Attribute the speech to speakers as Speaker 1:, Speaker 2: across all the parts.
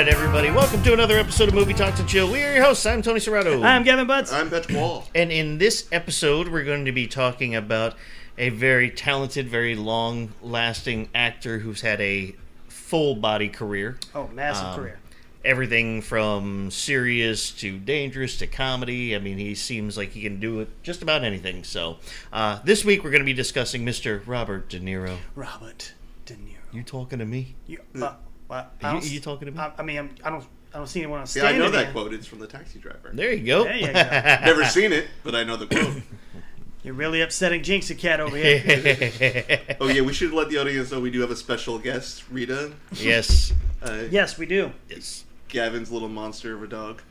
Speaker 1: right, everybody. Welcome to another episode of Movie Talks and Chill. We are your hosts. I'm Tony Serrato.
Speaker 2: I'm Kevin Butts.
Speaker 3: I'm Petch Wall.
Speaker 1: and in this episode, we're going to be talking about a very talented, very long lasting actor who's had a full body career.
Speaker 2: oh, massive
Speaker 1: Um,
Speaker 2: career.
Speaker 1: Everything from serious to dangerous to comedy. I mean, he seems like he can do it just about anything. So, uh, this week we're going to be discussing Mr. Robert De Niro.
Speaker 2: Robert De Niro.
Speaker 1: You talking to me?
Speaker 2: You, uh, what? I
Speaker 1: Are you,
Speaker 2: s-
Speaker 1: you talking to me?
Speaker 2: I, I mean, I'm, I don't. I don't see anyone on
Speaker 3: Yeah, I know that
Speaker 2: there.
Speaker 3: quote. It's from the taxi driver.
Speaker 1: there you go.
Speaker 2: There you go.
Speaker 3: Never seen it, but I know the quote.
Speaker 2: You're really upsetting Jinx Cat over here.
Speaker 3: Oh yeah, we should let the audience know we do have a special guest, Rita.
Speaker 1: yes.
Speaker 3: Uh,
Speaker 2: yes, we do.
Speaker 1: Yes.
Speaker 3: Gavin's little monster of a dog.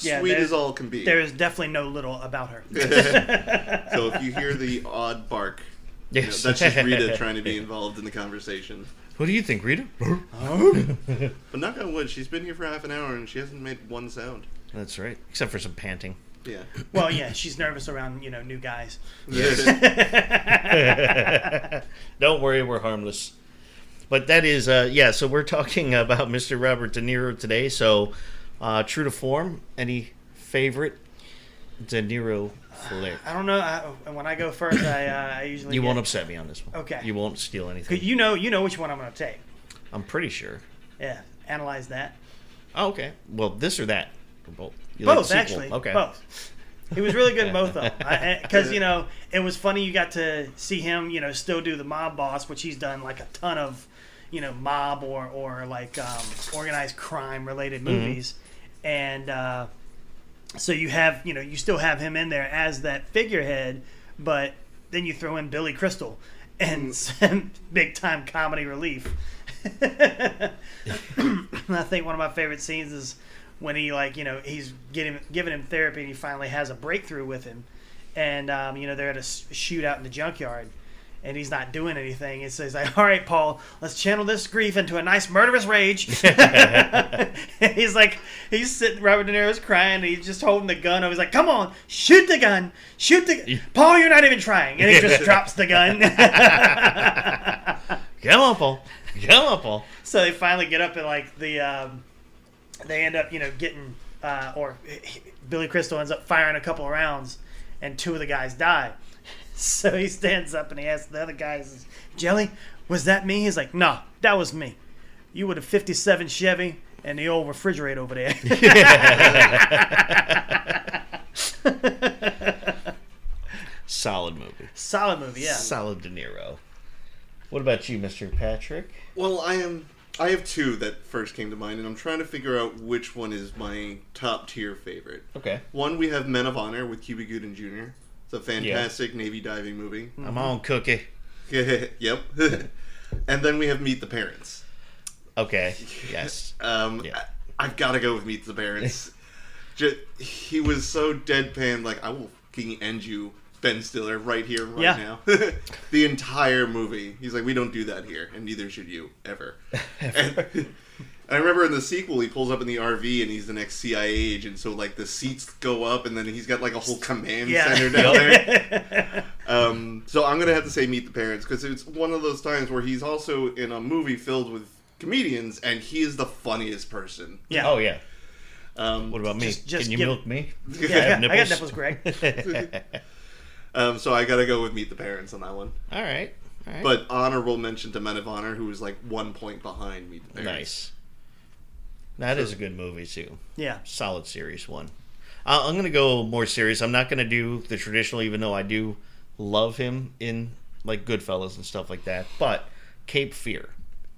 Speaker 2: Yeah,
Speaker 3: Sweet
Speaker 2: there-
Speaker 3: as all can be.
Speaker 2: There is definitely no little about her.
Speaker 3: so if you hear the odd bark, you know,
Speaker 1: Yes.
Speaker 3: that's just Rita trying to be involved in the conversation.
Speaker 1: What do you think, Rita?
Speaker 3: But knock on wood, she's been here for half an hour and she hasn't made one sound.
Speaker 1: That's right. Except for some panting.
Speaker 3: Yeah.
Speaker 2: well, yeah, she's nervous around you know new guys.
Speaker 1: Don't worry, we're harmless. But that is, uh, yeah. So we're talking about Mr. Robert De Niro today. So, uh, true to form, any favorite De Niro flick?
Speaker 2: I don't know. I, when I go first, I, uh, I usually
Speaker 1: You
Speaker 2: get,
Speaker 1: won't upset me on this one.
Speaker 2: Okay.
Speaker 1: You won't steal anything.
Speaker 2: You know, you know which one I'm going to take.
Speaker 1: I'm pretty sure.
Speaker 2: Yeah, analyze that.
Speaker 1: Oh, okay. Well, this or that? Or both? You
Speaker 2: both
Speaker 1: sequel?
Speaker 2: actually.
Speaker 1: Okay.
Speaker 2: both. He was really good in both of them. Because you know, it was funny. You got to see him, you know, still do the mob boss, which he's done like a ton of, you know, mob or or like um, organized crime related
Speaker 1: Mm-hmm.
Speaker 2: movies, and uh, so you have, you know, you still have him in there as that figurehead, but then you throw in Billy Crystal and some big time comedy relief. I think one of my favorite scenes is when he like you know he's getting giving him therapy and he finally has a breakthrough with him, and um, you know they're at a shootout in the junkyard. And he's not doing anything. It says like, "All right, Paul, let's channel this grief into a nice murderous rage." he's like, he's sitting. Robert De Niro's crying. And he's just holding the gun. over. He's like, "Come on, shoot the gun, shoot the Paul. You're not even trying." And he just drops the gun.
Speaker 1: Come on, Paul. Come on, Paul.
Speaker 2: So they finally get up and like the um, they end up you know getting uh, or Billy Crystal ends up firing a couple of rounds and two of the guys die. So he stands up and he asks the other guys, "Jelly, was that me?" He's like, "No, that was me. You with a '57 Chevy and the old refrigerator over there."
Speaker 1: Solid movie.
Speaker 2: Solid movie, yeah.
Speaker 1: Solid De Niro. What about you, Mr. Patrick?
Speaker 3: Well, I am. I have two that first came to mind, and I'm trying to figure out which one is my top tier favorite.
Speaker 1: Okay.
Speaker 3: One, we have Men of Honor with Cuba Gooding Jr. It's a fantastic Navy diving movie.
Speaker 1: I'm on Cookie.
Speaker 3: yep. and then we have Meet the Parents.
Speaker 1: Okay. Yes.
Speaker 3: Um,
Speaker 1: Yeah.
Speaker 3: I, have got to go with Meet the Parents. Just, he was so deadpan, like, I will fucking end you, Ben Stiller, right here, right
Speaker 2: Yeah.
Speaker 3: now. the entire movie. He's like, we don't do that here, and neither should you, ever. and, I remember in the sequel, he pulls up in the RV and he's the next CIA agent. So like the seats go up, and then he's got like a whole command
Speaker 2: Yeah.
Speaker 3: center down there. Um, so I'm gonna have to say Meet the Parents because it's one of those times where he's also in a movie filled with comedians, and he is the funniest person.
Speaker 2: yeah.
Speaker 1: Oh yeah.
Speaker 3: Um,
Speaker 1: What about me?
Speaker 2: Just- just
Speaker 1: Can you
Speaker 2: give-
Speaker 1: milk me?
Speaker 2: Yeah, I,
Speaker 1: have
Speaker 2: got, I got
Speaker 1: nipples.
Speaker 2: nipples, Greg.
Speaker 3: um, so I gotta go with Meet the Parents on that one.
Speaker 1: All right. All right.
Speaker 3: But honorable mention to Men of Honor, who was like one point behind Meet the Parents.
Speaker 1: nice. That is a good movie too.
Speaker 2: Yeah.
Speaker 1: Solid serious one. I'm gonna go more serious. I'm not gonna do the traditional, even though I do love him in like Goodfellas and stuff like that. But Cape Fear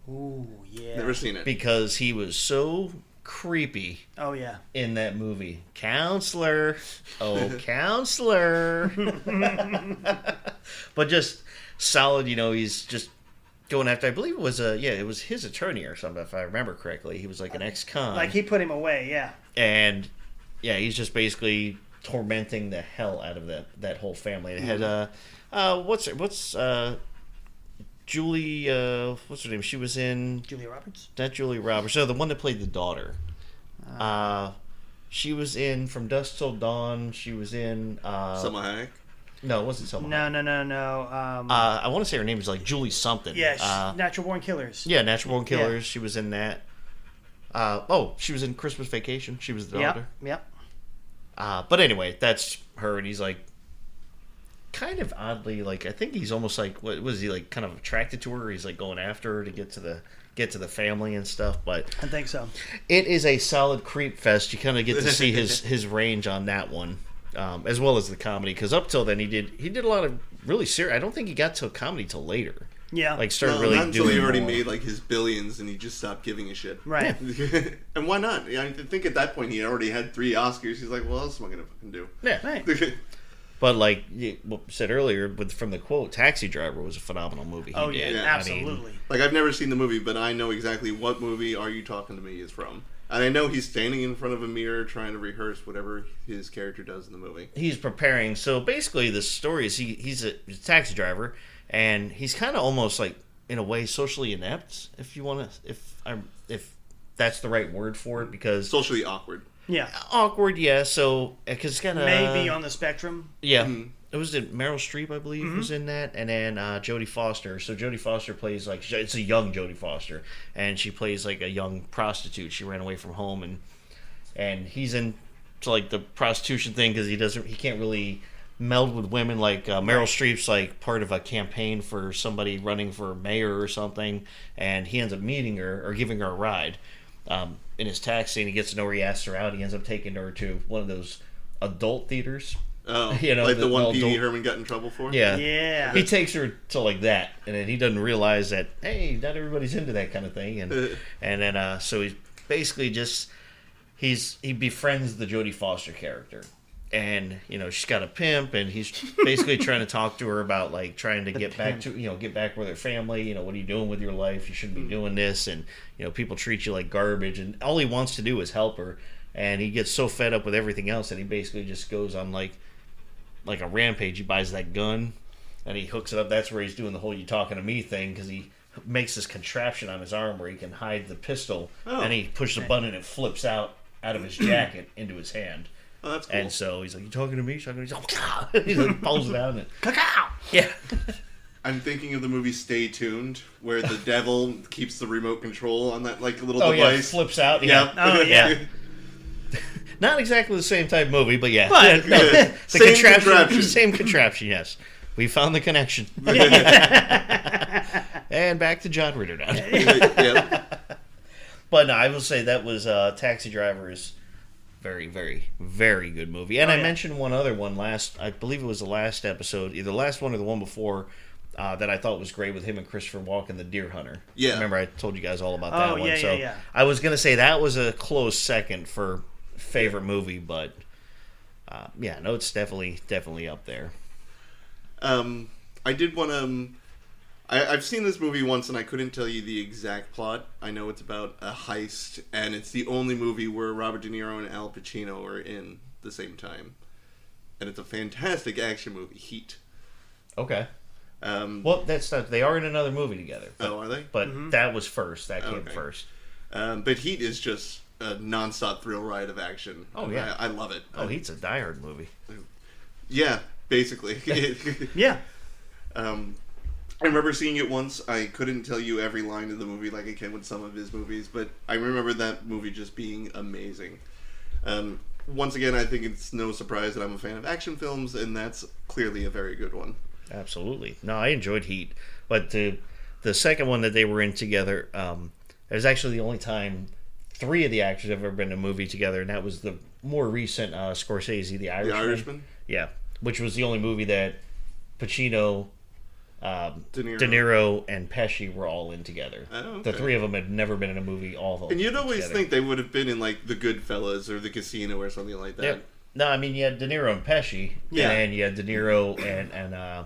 Speaker 2: Ooh, yeah.
Speaker 3: Never seen it.
Speaker 1: because he was so creepy
Speaker 2: Oh yeah.
Speaker 1: in that movie. Counselor. Oh, counselor. but just solid, you know, he's just going after I believe it was a yeah, it was his attorney or something if I remember correctly. He was like an ex-con.
Speaker 2: Like he put him away. Yeah.
Speaker 1: and yeah, he's just basically tormenting the hell out of that that whole family. It had uh uh what's what's uh Julie uh what's her name? She was in
Speaker 2: Julia Roberts.
Speaker 1: not Julie Roberts. No, the one that played the daughter. Uh she was in From Dusk Till Dawn. She was in uh
Speaker 3: Salma Hayek.
Speaker 1: No, it wasn't Salma.
Speaker 2: No, no, no, no. Um,
Speaker 1: Uh, I want to say her name is like Julie something.
Speaker 2: Yes,
Speaker 1: Uh,
Speaker 2: Natural Born Killers.
Speaker 1: yeah, Natural Born Killers. She was in that. Uh, oh, she was in Christmas Vacation. She was the daughter.
Speaker 2: Yep. Yep.
Speaker 1: Uh, but anyway, that's her, and he's like, kind of oddly, like I think he's almost like, what was he like, kind of attracted to her? He's like going after her to get to the get to the family and stuff. But
Speaker 2: I think so.
Speaker 1: it is a solid creep fest. You kind of get to see his his range on that one, um, as well as the comedy. Because up till then, he did he did a lot of really serious. I don't think he got to comedy till later.
Speaker 2: Yeah.
Speaker 1: Like started
Speaker 3: No,
Speaker 1: really
Speaker 3: not until
Speaker 1: doing
Speaker 3: he already
Speaker 1: more.
Speaker 3: made like his billions and he just stopped giving a shit.
Speaker 2: right.
Speaker 3: and why not? Yeah, I think at that point he already had three Oscars. He's like, well, what else am I gonna fucking do?
Speaker 1: Yeah,
Speaker 2: Right.
Speaker 1: but like you what said earlier, with from the quote, Taxi Driver was a phenomenal movie. He
Speaker 2: Oh
Speaker 1: did.
Speaker 2: yeah,
Speaker 3: Yeah.
Speaker 1: I mean,
Speaker 2: absolutely.
Speaker 3: like I've never seen the movie, but I know exactly what movie "Are You Talking to Me" is from. And I know he's standing in front of a mirror trying to rehearse whatever his character does in the movie.
Speaker 1: he's preparing. So basically, the story is he he's a, a taxi driver, and he's kind of almost like in a way socially inept, if you want to, if I'm if that's the right word for it, because
Speaker 3: Socially awkward.
Speaker 2: Yeah.
Speaker 1: awkward, yeah. So because it's kind of
Speaker 2: Maybe on the spectrum.
Speaker 1: yeah.
Speaker 3: Mhm.
Speaker 1: It was it Meryl Streep, I believe, was in that, and then uh, Jodie Foster. So Jodie Foster plays like it's a young Jodie Foster, and she plays like a young prostitute. She ran away from home, and and he's in to like the prostitution thing because he doesn't he can't really meld with women. Like uh, Meryl Streep's like part of a campaign for somebody running for mayor or something, and he ends up meeting her or giving her a ride um, in his taxi, and he gets to know her. He asks her out. He ends up taking her to one of those adult theaters.
Speaker 3: Oh,
Speaker 1: You know,
Speaker 3: like the,
Speaker 1: the-
Speaker 3: one
Speaker 1: the
Speaker 3: Pee Wee Herman got in trouble for.
Speaker 1: Yeah.
Speaker 2: Yeah.
Speaker 1: He takes her to like that, and then he doesn't realize that hey, not everybody's into that kind of thing, and and then uh, so he's basically just he's he befriends the Jodie Foster character, and you know she's got a pimp, and he's basically trying to talk to her about like trying to get back to you know get back with her family. You know what are you doing with your life? You shouldn't be doing this, and you know people treat you like garbage, and all he wants to do is help her, and he gets so fed up with everything else that he basically just goes on like like a rampage. He buys that gun and he hooks it up. That's where he's doing the whole "you talking to me" thing because he makes this contraption on his arm where he can hide the pistol,
Speaker 3: Oh.
Speaker 1: and he pushes a button and it flips out out of his jacket into his hand.
Speaker 3: Oh, that's cool.
Speaker 1: And so he's like, "You talking to me?" He's talking to me. He's like, oh, he like, pulls it out and
Speaker 2: Cacao.
Speaker 1: yeah,
Speaker 3: I'm thinking of the movie Stay Tuned, where the devil keeps the remote control on that like little device.
Speaker 1: oh yeah, it flips out.
Speaker 3: Yeah.
Speaker 1: Oh, yeah,
Speaker 2: Oh, yeah.
Speaker 1: Not exactly the same type of movie, but yeah,
Speaker 2: But-
Speaker 1: No, the
Speaker 3: Same
Speaker 1: contraption,
Speaker 3: contraption.
Speaker 1: same contraption. Yes, we found the connection. and back to John Ritter now.
Speaker 3: yeah.
Speaker 1: But no, I will say that was uh, Taxi Driver is very, very, very good movie. And
Speaker 2: Oh,
Speaker 1: I
Speaker 2: yeah.
Speaker 1: mentioned one other one last. I believe it was the last episode, either the last one or the one before. Uh, that I thought was great with him and Christopher Walken, the Deer Hunter.
Speaker 3: Yeah.
Speaker 1: remember I told you guys all about that
Speaker 2: Oh,
Speaker 1: one.
Speaker 2: yeah,
Speaker 1: so
Speaker 2: yeah, yeah.
Speaker 1: I was gonna say that was a close second for favorite movie, but uh, yeah, no, it's definitely definitely up there.
Speaker 3: Um, I did want to. Um, I, I've seen this movie once, and I couldn't tell you the exact plot. I know it's about a heist, and it's the only movie where Robert De Niro and Al Pacino are in the same time, and it's a fantastic action movie, Heat.
Speaker 1: Okay.
Speaker 3: Um,
Speaker 1: Well, that's not. They are in another movie together, but,
Speaker 3: oh, are they?
Speaker 1: but that was first. That came
Speaker 3: Okay.
Speaker 1: first.
Speaker 3: Um, but Heat is just a nonstop thrill ride of action.
Speaker 1: Oh, yeah.
Speaker 3: I, I love it.
Speaker 1: Oh,
Speaker 3: I-
Speaker 1: Heat's a Die Hard movie.
Speaker 3: yeah, basically.
Speaker 2: Yeah.
Speaker 3: Um, I remember seeing it once. I couldn't tell you every line of the movie like I can with some of his movies, but I remember that movie just being amazing. Um, once again, I think it's no surprise that I'm a fan of action films, and that's clearly a very good one.
Speaker 1: Absolutely. No, I enjoyed Heat, but the the second one that they were in together, um, it was actually the only time three of the actors have ever been in a movie together, and that was the more recent uh, Scorsese, The Irishman.
Speaker 3: The Irishman.
Speaker 1: Yeah, which was the only movie that Pacino, um,
Speaker 3: De Niro.
Speaker 1: De Niro, and Pesci were all in together.
Speaker 3: Oh,
Speaker 1: The three of them had never been in a movie all of them.
Speaker 3: And you'd always
Speaker 1: together.
Speaker 3: think they would have been in like The Goodfellas or The Casino or something like that.
Speaker 1: Yeah. No, I mean you had De Niro and Pesci,
Speaker 3: Yeah.
Speaker 1: and you had De Niro and and uh,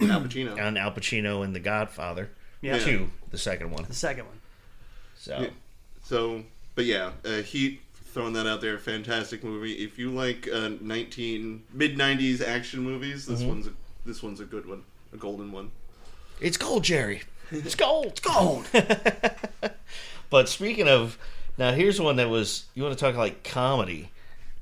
Speaker 3: Al Pacino.
Speaker 1: and Al Pacino in The Godfather.
Speaker 2: Yeah.
Speaker 1: Two, the second one.
Speaker 2: The second one.
Speaker 1: So
Speaker 3: Yeah. So, but yeah, uh, Heat. Throwing that out there, fantastic movie. If you like uh, nineteen mid '90s action movies, this
Speaker 1: Mm-hmm.
Speaker 3: one's a, this one's a good one, a golden one.
Speaker 1: it's gold, Jerry. It's gold. It's gold. but speaking of, now here's one that was you want to talk like comedy,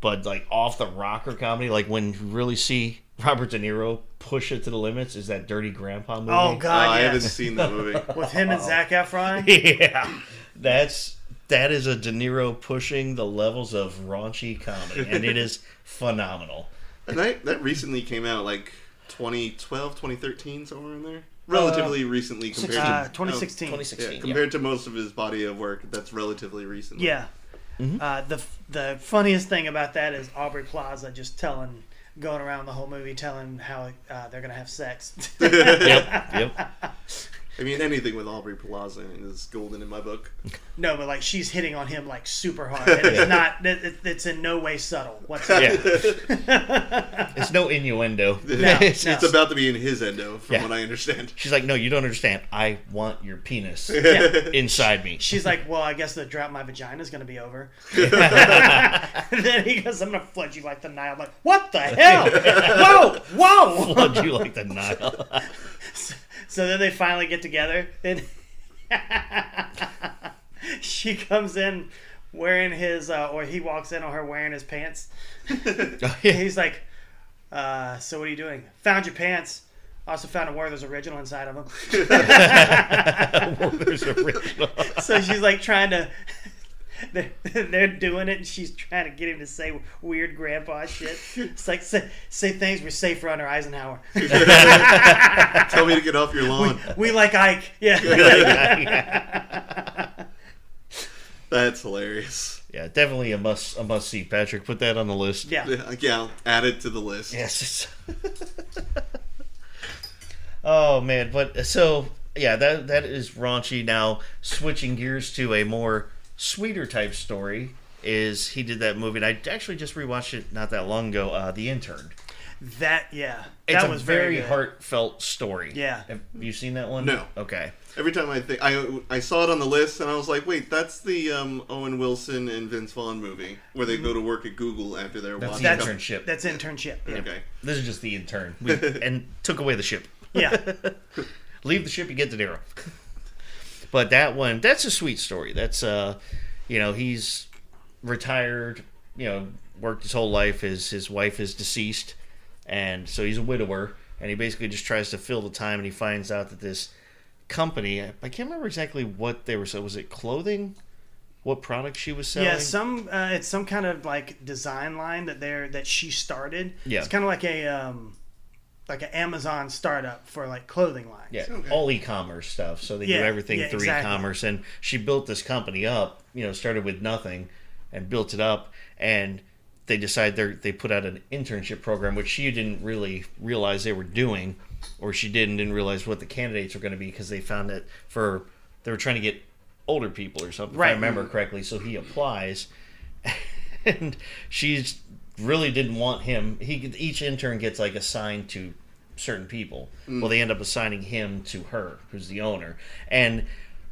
Speaker 1: but like off the rocker comedy, like when you really see Robert De Niro push it to the limits, is that Dirty Grandpa movie?
Speaker 2: Oh
Speaker 3: Uh,
Speaker 2: God,
Speaker 3: I haven't seen that movie.
Speaker 2: With him and Zac Efron.
Speaker 1: yeah, that's that is a De Niro pushing the levels of raunchy comedy, and it is phenomenal.
Speaker 3: And that that recently came out like 2012, 2013, somewhere in there. Relatively recently compared
Speaker 2: Uh,
Speaker 3: to
Speaker 2: 2016.
Speaker 3: oh,
Speaker 1: 2016.
Speaker 3: yeah,
Speaker 1: yeah.
Speaker 3: compared to most of his body of work, that's relatively recent.
Speaker 2: Yeah.
Speaker 1: Mm-hmm.
Speaker 2: Uh, the the funniest thing about that is Aubrey Plaza just telling, going around the whole movie telling how uh, they're gonna have sex.
Speaker 1: Yep, yep.
Speaker 3: I mean, anything with Aubrey Plaza is golden in my book.
Speaker 2: no, but like she's hitting on him like super hard. And it's not. It, it- it's in no way subtle whatsoever.
Speaker 1: Yeah. It's no innuendo. It's-
Speaker 2: no.
Speaker 3: It's about to be in his endo, from
Speaker 1: Yeah.
Speaker 3: what I understand.
Speaker 1: She's like, no, you don't understand. I want your penis
Speaker 2: Yeah.
Speaker 1: inside me.
Speaker 2: She's like, well, I guess the drought my vagina is gonna be over. and then he goes, I'm gonna flood you like the Nile. I'm like, what the hell? whoa, whoa!
Speaker 1: Flood you like the Nile.
Speaker 2: So then they finally get together, and she comes in wearing his, uh, or he walks in on her wearing his pants. And he's like, uh, "So what are you doing? Found your pants. Also found a Werther's original inside of them."
Speaker 1: Werther's original.
Speaker 2: so she's like trying to. They're, they're doing it, and she's trying to get him to say weird grandpa shit. It's like say, say things we're safer under Eisenhower.
Speaker 3: Tell me to get off your lawn.
Speaker 2: We like Ike. Yeah.
Speaker 3: That's hilarious.
Speaker 1: yeah, definitely a must a must see. Patrick, put that on the list.
Speaker 2: yeah.
Speaker 3: Yeah, yeah, add it to the list.
Speaker 1: Yes. oh man, but uh, so yeah, that that is raunchy. Now switching gears to a more sweeter type story is he did that movie, and I actually just rewatched it not that long ago. Uh, the Intern.
Speaker 2: That yeah.
Speaker 1: It's
Speaker 2: that
Speaker 1: a
Speaker 2: was
Speaker 1: very,
Speaker 2: good.
Speaker 1: heartfelt story.
Speaker 2: Yeah.
Speaker 1: Have you seen that one?
Speaker 3: No.
Speaker 1: Okay.
Speaker 3: Every time I think I I saw it on the list and I was like, wait, that's the um, Owen Wilson and Vince Vaughn movie where they go to work at Google after they're
Speaker 1: That's
Speaker 3: watching.
Speaker 1: the
Speaker 2: That's-
Speaker 1: internship.
Speaker 2: That's internship. Yeah.
Speaker 3: okay.
Speaker 1: This is just the intern. We, and took away the ship.
Speaker 2: Yeah.
Speaker 1: leave the ship, you get the Nero. but that one, that's a sweet story. That's uh, you know, he's retired. You know, worked his whole life. His his wife is deceased, and so he's a widower. And he basically just tries to fill the time, and he finds out that this company, I can't remember exactly what they were. So was it clothing? What product she was selling?
Speaker 2: Yeah, some uh, it's some kind of like design line that they're that she started.
Speaker 1: Yeah.
Speaker 2: it's kind of like a um, like an Amazon startup for like clothing lines.
Speaker 1: Yeah,
Speaker 3: Okay.
Speaker 1: all e-commerce stuff. So they do everything
Speaker 2: yeah,
Speaker 1: through
Speaker 2: exactly.
Speaker 1: e-commerce, and she built this company up. You know, started with nothing, and built it up. And they decide they they put out an internship program, which she didn't really realize they were doing, or she didn't didn't realize what the candidates were going to be because they found that for they were trying to get older people or something. If I remember correctly. So he applies, and she's really didn't want him. He each intern gets like assigned to certain people. Well, they end up assigning him to her, who's the owner. And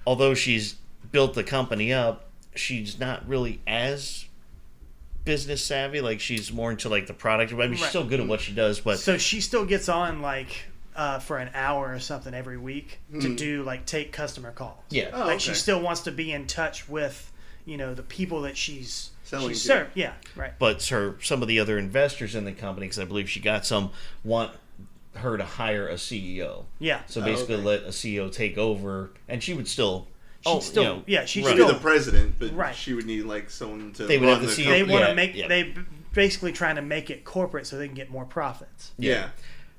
Speaker 1: although she's built the company up, she's not really as business savvy. Like she's more into like the product. I mean, she's still good at what she does, but
Speaker 2: So she still gets on like uh, for an hour or something every week to
Speaker 3: Hmm.
Speaker 2: do like take customer calls.
Speaker 1: yeah,
Speaker 3: Oh,
Speaker 2: like
Speaker 3: okay.
Speaker 2: she still wants to be in touch with you know the people that she's
Speaker 3: Selling
Speaker 2: she's
Speaker 3: to.
Speaker 2: served. Yeah, right.
Speaker 1: but her some of the other investors in the company, because I believe she got some, want her to hire a CEO.
Speaker 2: Yeah.
Speaker 1: So
Speaker 3: Oh,
Speaker 1: basically,
Speaker 3: okay.
Speaker 1: let a CEO take over, and she would still.
Speaker 2: She'd
Speaker 1: oh,
Speaker 2: still-
Speaker 1: you know,
Speaker 2: yeah, she'd
Speaker 1: run
Speaker 3: She'd be the president, but
Speaker 2: Right.
Speaker 3: she would need like someone to
Speaker 1: They would
Speaker 3: run
Speaker 1: have the
Speaker 3: the
Speaker 1: CEO.
Speaker 2: they want to
Speaker 1: Yeah,
Speaker 2: make
Speaker 1: yeah.
Speaker 2: they basically trying to make it corporate so they can get more profits.
Speaker 3: Yeah.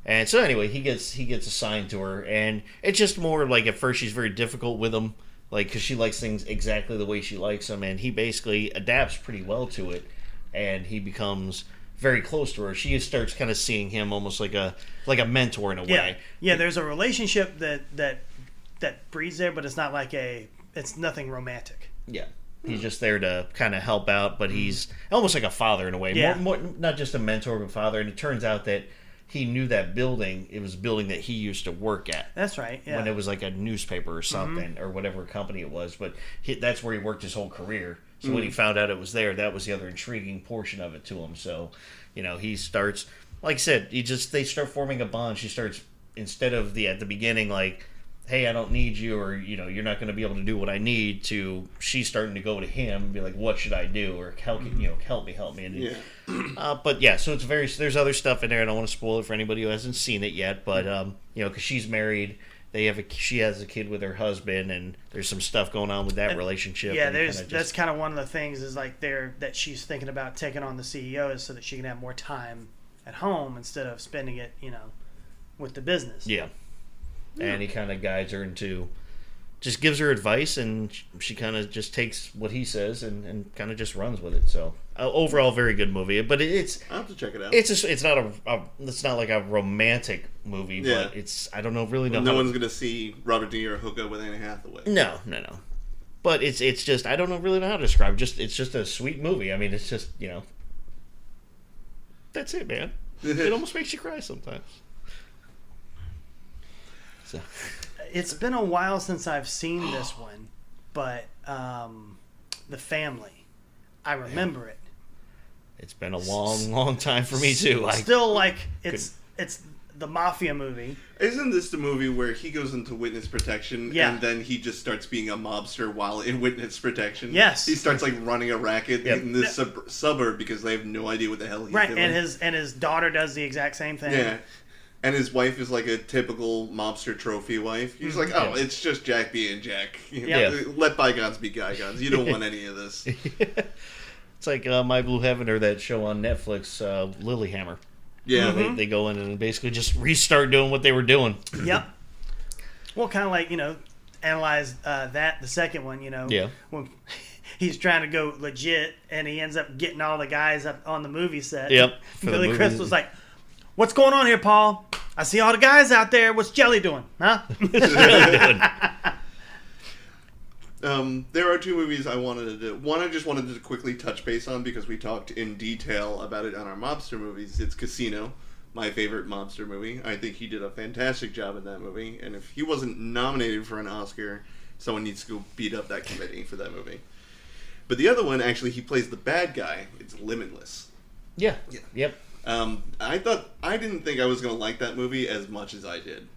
Speaker 1: And so anyway, he gets he gets assigned to her, and it's just more like at first she's very difficult with him, like because she likes things exactly the way she likes them, and he basically adapts pretty well to it, and he becomes very close to her. She starts kind of seeing him almost like a like a mentor in a
Speaker 2: Yeah,
Speaker 1: way.
Speaker 2: yeah. There's a relationship that that that breeds there, but it's not like a it's nothing romantic.
Speaker 1: Yeah. He's just there to kind of help out, but mm. he's almost like a father in a way.
Speaker 2: Yeah.
Speaker 1: More, more, not just a mentor, but father. And it turns out that he knew that building. It was a building that he used to work at.
Speaker 2: That's right. Yeah. Mm-hmm.
Speaker 1: when it was like a newspaper or something or whatever company it was. But he, that's where he worked his whole career. So when he
Speaker 2: Mm.
Speaker 1: found out it was there, that was the other intriguing portion of it to him. So, you know, he starts, like I said, he just they start forming a bond. She starts instead of the at the beginning like. Hey, I don't need you, or you know, you're not going to be able to do what I need. To she's starting to go to him and be like, "What should I do?" Or help, you know, help me, help me. And
Speaker 3: Yeah.
Speaker 1: uh, but yeah, so it's very. There's other stuff in there. I don't want to spoil it for anybody who hasn't seen it yet. But um, you know, because she's married, they have a she has a kid with her husband, and there's some stuff going on with that
Speaker 2: And-
Speaker 1: relationship.
Speaker 2: Yeah, there's
Speaker 1: kinda
Speaker 2: that's kind of one of the things is like there that she's thinking about taking on the CEO is so that she can have more time at home instead of spending it, you know, with the business.
Speaker 1: yeah. And he kind of guides her into, just gives her advice, and sh- she kind of just takes what he says and, and kind of just runs with it. So uh, overall, very good movie. But it, it's
Speaker 3: I'll have to check it out.
Speaker 1: it's just, it's not a, a it's not like a romantic movie,
Speaker 3: Yeah.
Speaker 1: but it's I don't know really know
Speaker 3: no
Speaker 1: how to-
Speaker 3: one's gonna see Robert De Niro hook up with Anne Hathaway.
Speaker 1: No, no, no. But it's it's just I don't know really know how to describe. it. Just it's just a sweet movie. I mean, it's just you know. That's it, man. it almost makes you cry sometimes. So
Speaker 2: It's been a while since I've seen this one, but um, the family, I remember it.
Speaker 1: it's been a long, long time for me too. I,
Speaker 2: Still, like it's it's the mafia movie.
Speaker 3: Isn't this the movie where he goes into witness protection
Speaker 2: Yeah.
Speaker 3: and then he just starts being a mobster while in witness protection?
Speaker 2: Yes.
Speaker 3: He starts like running a racket
Speaker 1: Yep.
Speaker 3: in this sub- suburb because they have no idea what the hell he's
Speaker 2: Right,
Speaker 3: doing.
Speaker 2: and his and his daughter does the exact same thing.
Speaker 3: yeah. And his wife is like a typical mobster trophy wife. He's like, oh,
Speaker 1: Yeah.
Speaker 3: it's just Jack being Jack. You
Speaker 2: Yeah.
Speaker 3: Let bygones be bygones. You don't want any of this.
Speaker 1: it's like uh, My Blue Heaven or that show on Netflix, uh, Lilyhammer.
Speaker 3: Yeah.
Speaker 1: They, they go in and basically just restart doing what they were doing.
Speaker 2: Yep. Well, kind of like you know, analyze uh, that the second one. You know,
Speaker 1: Yeah.
Speaker 2: when he's trying to go legit and he ends up getting all the guys up on the movie set.
Speaker 1: Yep, for
Speaker 2: Billy
Speaker 1: movie.
Speaker 2: Crystal's like, "What's going on here, Paul? I see all the guys out there. What's Jelly doing? Huh?"
Speaker 3: Um, there are two movies I wanted to do. One I just wanted to quickly touch base on because we talked in detail about it on our mobster movies. It's Casino, my favorite mobster movie. I think he did a fantastic job in that movie, and if he wasn't nominated for an Oscar, someone needs to go beat up that committee for that movie. But the other one, actually, he plays the bad guy. It's Limitless.
Speaker 1: Yeah.
Speaker 3: Yeah.
Speaker 1: Yep.
Speaker 3: Um, I thought I didn't think I was gonna like that movie as much as I did.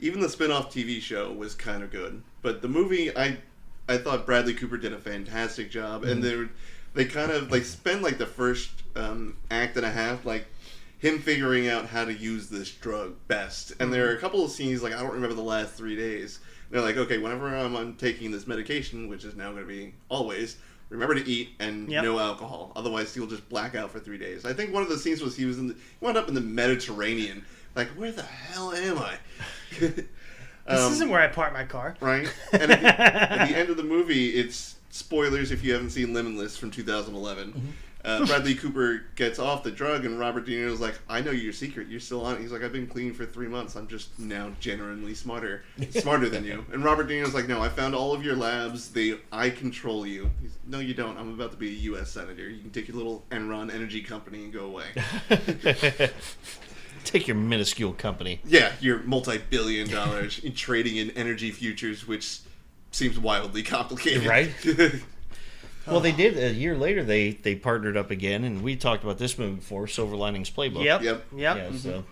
Speaker 3: Even the spin-off TV show was kind of good, but the movie I I thought Bradley Cooper did a fantastic job, and they were, they kind of like spend like the first um, act and a half like him figuring out how to use this drug best. And there are a couple of scenes like I don't remember the last three days. They're like, okay, whenever I'm, I'm taking this medication, which is now going to be always, remember to eat and
Speaker 2: Yep.
Speaker 3: no alcohol. Otherwise, you'll just black out for three days. I think one of the scenes was he was in the, he wound up in the Mediterranean. Like, where the hell am I?
Speaker 2: This
Speaker 3: Um,
Speaker 2: isn't where I park my car.
Speaker 3: right? And at the, at the end of the movie, it's spoilers if you haven't seen Limitless from 2011.
Speaker 2: Mm-hmm.
Speaker 3: Uh, Bradley Cooper gets off the drug, and Robert De Niro's like, "I know your secret. You're still on it." He's like, "I've been clean for three months. I'm just now genuinely smarter, smarter than you." And Robert De Niro's like, "No, I found all of your labs. They, I control you." He's, no, you don't. I'm about to be a U.S. senator. You can take your little Enron energy company and go away.
Speaker 1: Take your minuscule company.
Speaker 3: Yeah, you're multi-billion dollars in trading in energy futures, which seems wildly complicated.
Speaker 1: Right? Well, they did a year later. They they partnered up again, and we talked about this movie before, Silver Linings Playbook.
Speaker 2: Yep.
Speaker 3: Yep.
Speaker 2: Yep.
Speaker 1: Yeah. So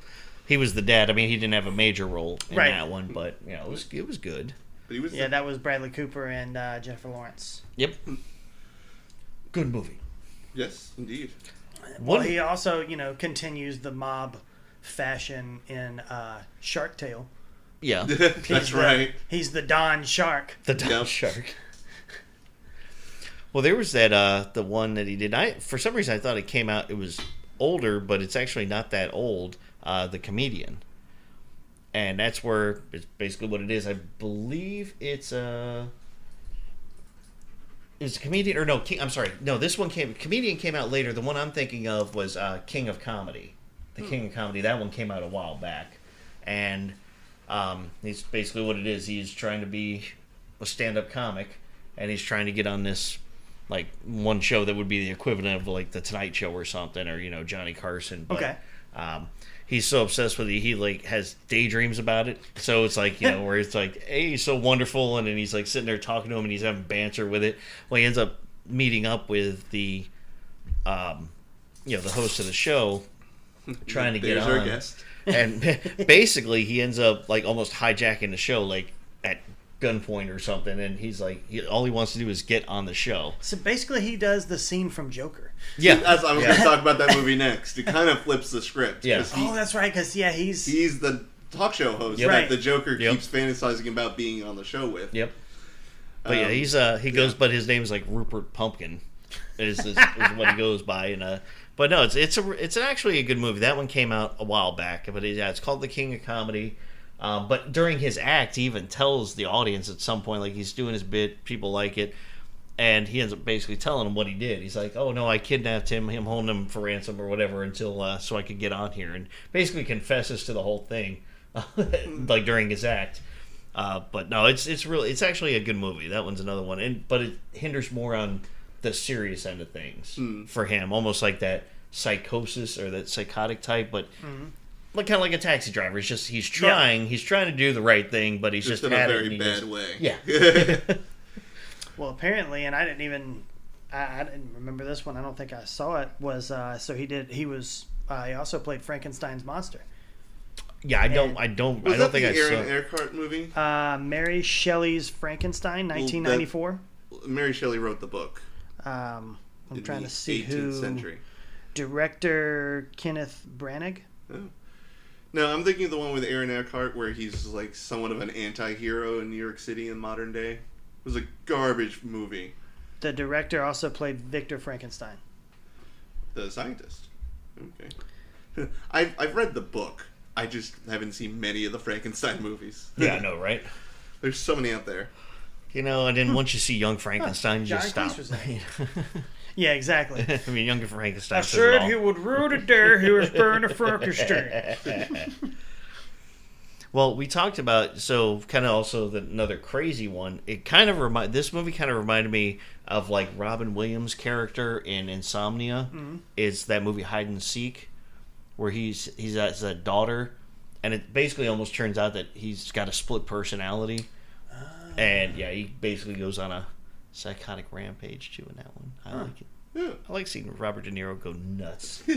Speaker 1: he was the dad. I mean, he didn't have a major role in
Speaker 2: Right.
Speaker 1: that one, but you know, it was it was good.
Speaker 3: But he was
Speaker 2: Yeah, that was Bradley Cooper and uh, Jennifer Lawrence.
Speaker 1: Yep. Good movie.
Speaker 3: yes, indeed.
Speaker 2: Well,
Speaker 1: One-
Speaker 2: he also, you know, continues the mob fashion in uh, Shark Tale.
Speaker 1: Yeah.
Speaker 3: That's
Speaker 2: the-
Speaker 3: right.
Speaker 2: He's the Don Shark.
Speaker 1: The Don
Speaker 3: Yep.
Speaker 1: Shark. Well, there was that uh the one that he did. I for some reason I thought it came out. It was older, but it's actually not that old. Uh, the comedian, and that's where it's basically what it is. I believe it's uh It's a comedian or no? King, I'm sorry. No, this one came. Comedian came out later. The one I'm thinking of was uh, King of Comedy. The King of Comedy. That one came out a while back, and um, he's basically what it is. He's trying to be a stand-up comic, and he's trying to get on this like one show that would be the equivalent of like the Tonight Show or something, or you know Johnny Carson. But,
Speaker 2: Okay.
Speaker 1: Um, he's so obsessed with it, he like has daydreams about it. So it's like you know where it's like, hey, he's so wonderful, and then he's like sitting there talking to him, and he's having banter with it. Well, he ends up meeting up with the, um, you know, the host of the show, trying to get
Speaker 3: There's
Speaker 1: on
Speaker 3: our guest.
Speaker 1: and basically he ends up like almost hijacking the show like at gunpoint or something and he's like he, all he wants to do is get on the show
Speaker 2: So basically, he does the scene from Joker.
Speaker 1: yeah
Speaker 3: As I was
Speaker 1: Yeah.
Speaker 3: going to talk about that movie next. It kind of flips the script.
Speaker 1: Yeah.
Speaker 3: He,
Speaker 2: Oh, that's right. Because yeah, he's
Speaker 3: he's the talk show host
Speaker 1: Yep.
Speaker 3: that
Speaker 2: Right.
Speaker 3: the Joker
Speaker 1: Yep.
Speaker 3: keeps fantasizing about being on the show with.
Speaker 1: Yep. But yeah,
Speaker 3: Um,
Speaker 1: he's uh he goes,
Speaker 3: yeah.
Speaker 1: but his name's like Rupert Pupkin, is, is, is what he goes by, and uh, but no, it's it's a it's actually a good movie. That one came out a while back, but it, yeah, it's called The King of Comedy. Um, but during his act, he even tells the audience at some point, like he's doing his bit, people like it, and he ends up basically telling them what he did. He's like, "Oh no, I kidnapped him, him holding him for ransom or whatever until uh, so I could get on here," and basically confesses to the whole thing, like during his act. Uh, but no, it's it's really it's actually a good movie. That one's another one, and but it hinders more on the serious end of things for him, almost like that psychosis or that psychotic type, but. Like kind of like a taxi driver. He's just he's trying. He's trying to do the right thing, but he's
Speaker 3: Just
Speaker 1: just,
Speaker 3: in a
Speaker 1: had it
Speaker 3: very
Speaker 1: and
Speaker 3: bad
Speaker 1: just-
Speaker 3: way.
Speaker 1: Yeah.
Speaker 2: Well, apparently, and I didn't even, I, I didn't remember this one. I don't think I saw it. Was uh, so he did. He was. Uh, he also played Frankenstein's monster.
Speaker 1: Yeah, I don't.
Speaker 2: And-
Speaker 1: I don't.
Speaker 3: Was
Speaker 1: I don't
Speaker 3: that
Speaker 1: think
Speaker 3: the
Speaker 1: I saw.
Speaker 3: Aaron Eckhart movie?
Speaker 2: Uh, Mary Shelley's Frankenstein, 1994.
Speaker 3: Mary Shelley wrote the book.
Speaker 2: Um, I'm
Speaker 3: in
Speaker 2: trying
Speaker 3: the
Speaker 2: to see
Speaker 3: 18th
Speaker 2: who.
Speaker 3: century.
Speaker 2: Director Kenneth Branagh.
Speaker 3: No, I'm thinking of the one with Aaron Eckhart where he's like somewhat of an anti-hero in New York City in modern day. It was a garbage movie.
Speaker 2: The director also played Victor Frankenstein.
Speaker 3: The scientist. Okay. I've, I've read the book. I just haven't seen many of the Frankenstein movies.
Speaker 1: Yeah, I know, right?
Speaker 3: There's so many out there.
Speaker 1: You know, and then once you see Young Frankenstein, you just
Speaker 2: John
Speaker 1: stop.
Speaker 2: Cleese was in Yeah, exactly.
Speaker 1: I mean, Young Frankenstein.
Speaker 2: I said he would rule the day he was burning a Frankenstein.
Speaker 1: Well, we talked about so kind of also the, another crazy one. It kind of remind this movie kind of reminded me of like Robin Williams' character in Insomnia. Mm-hmm. Is that movie Hide and Seek, where he's he's has a daughter, and it basically almost turns out that he's got a split personality, ah. and yeah, he basically goes on a psychotic rampage too in that one. I like it.
Speaker 3: Yeah.
Speaker 1: I like seeing Robert De Niro go nuts.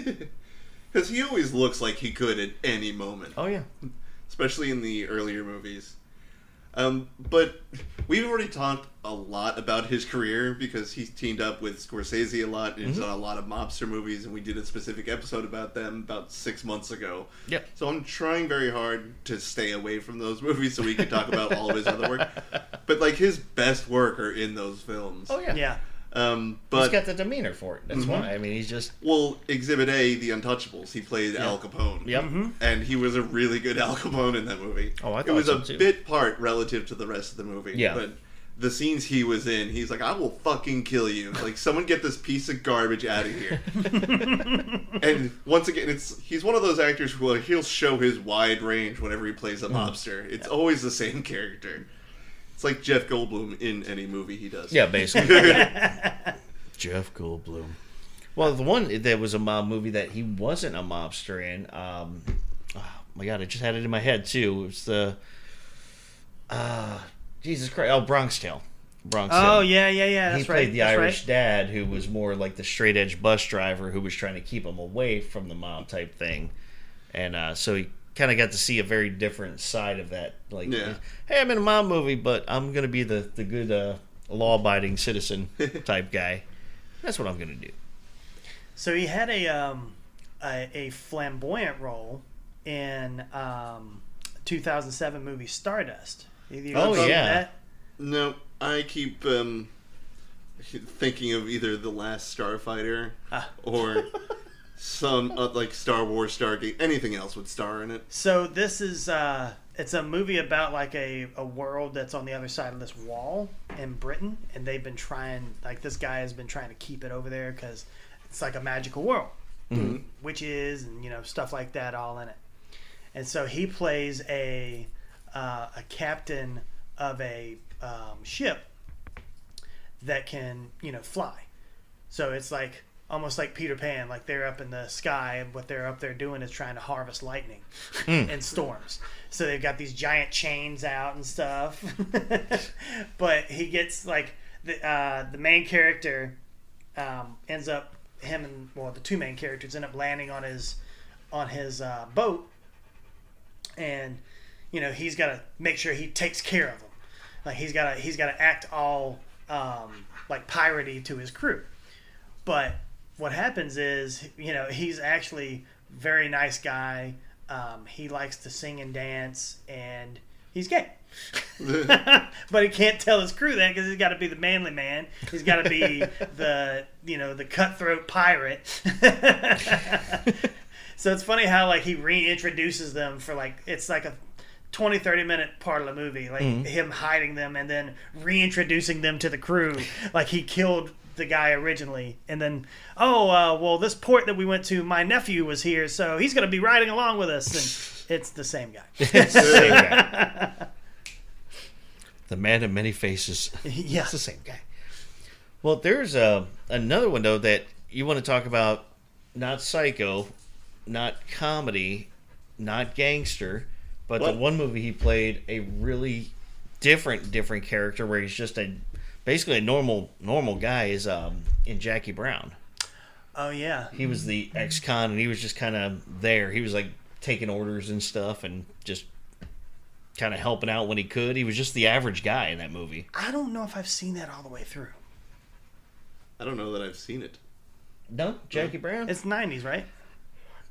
Speaker 3: Because he always looks like he could at any moment.
Speaker 1: Oh yeah,
Speaker 3: especially in the earlier movies. Um, but we've already talked a lot about his career because he's teamed up with Scorsese a lot and he's done a lot of mobster movies, and we did a specific episode about them about six months ago.
Speaker 1: Yep.
Speaker 3: So I'm trying very hard to stay away from those movies so we can talk about all of his other work. But like his best work are in those films.
Speaker 1: oh yeah.
Speaker 2: Yeah.
Speaker 3: Um,
Speaker 1: He's
Speaker 3: but
Speaker 1: got the demeanor for it. That's
Speaker 3: Mhm.
Speaker 1: why. I mean, he's just
Speaker 3: well, Exhibit A, The Untouchables, he played Al Capone.
Speaker 1: yep.
Speaker 3: and he was a really good Al Capone in that movie.
Speaker 1: Oh, I thought it
Speaker 3: was
Speaker 1: so,
Speaker 3: a
Speaker 1: too.
Speaker 3: bit part relative to the rest of the movie.
Speaker 1: Yeah.
Speaker 3: but the scenes he was in, he's like, "I will fucking kill you! Like, someone get this piece of garbage out of here." and once again, it's he's one of those actors who like, he'll show his wide range whenever he plays a mobster. It's always the same character. It's like Jeff Goldblum in any movie he does.
Speaker 1: Yeah, basically. Jeff Goldblum. Well, the one that was a mob movie that he wasn't a mobster in. Um, oh my god, I just had it in my head too. It was the uh, Jesus Christ. Oh, Bronx Tale. Bronx
Speaker 2: Oh
Speaker 1: Tale.
Speaker 2: yeah, yeah, yeah. That's
Speaker 1: he played
Speaker 2: right.
Speaker 1: the
Speaker 2: That's
Speaker 1: Irish
Speaker 2: right.
Speaker 1: dad who was more like the straight edge bus driver who was trying to keep him away from the mob type thing, and uh, so he kind of got to see a very different side of that. Like,
Speaker 3: Yeah.
Speaker 1: hey, I'm in a mom movie, but I'm gonna be the the good uh, law abiding citizen type guy. That's what I'm gonna do.
Speaker 2: So he had a um, a, a flamboyant role in um, 2007 movie Stardust. Have
Speaker 1: Oh, yeah.
Speaker 2: that?
Speaker 3: No, I keep um, thinking of either the Last Starfighter
Speaker 2: Ah.
Speaker 3: or some uh, like Star Wars, Stargate, anything else would star in it.
Speaker 2: So this is uh, it's a movie about like a, a world that's on the other side of this wall in Britain, and they've been trying like this guy has been trying to keep it over there because it's like a magical world, witches and you know stuff like that all in it. And so he plays a uh, a captain of a um, ship that can you know fly. So it's like almost like Peter Pan, like they're up in the sky, and what they're up there doing is trying to harvest lightning and storms. So they've got these giant chains out and stuff. but he gets like the uh, the main character um, ends up him and well the two main characters end up landing on his on his uh, boat, and you know he's got to make sure he takes care of them. Like he's got to he's got to act all um, like piratey to his crew. But what happens is, you know, he's actually very nice guy. um, he likes to sing and dance, and he's gay. but he can't tell his crew that because he's got to be the manly man. He's got to be the you know the cutthroat pirate. so it's funny how like he reintroduces them for like it's like a 20 30 minute part of the movie like him hiding them and then reintroducing them to the crew like he killed the guy originally and then oh uh, well this port that we went to my nephew was here so he's going to be riding along with us and it's the same guy
Speaker 1: It's the same guy. The man of many faces.
Speaker 2: yeah
Speaker 1: It's the same guy. Well, there's uh, another one though that you want to talk about. Not psycho, not comedy, not gangster, but
Speaker 3: What?
Speaker 1: the one movie he played a really different, different character where he's just a basically a normal, normal guy. Is um, in Jackie Brown.
Speaker 2: oh yeah
Speaker 1: He was the ex-con, and he was just kind of there. He was like taking orders and stuff, and just kind of helping out when he could. He was just the average guy in that movie.
Speaker 2: i don't know if i've seen that all the way through
Speaker 3: I don't know that I've seen it.
Speaker 1: No, Jackie Brown.
Speaker 2: it's 90s right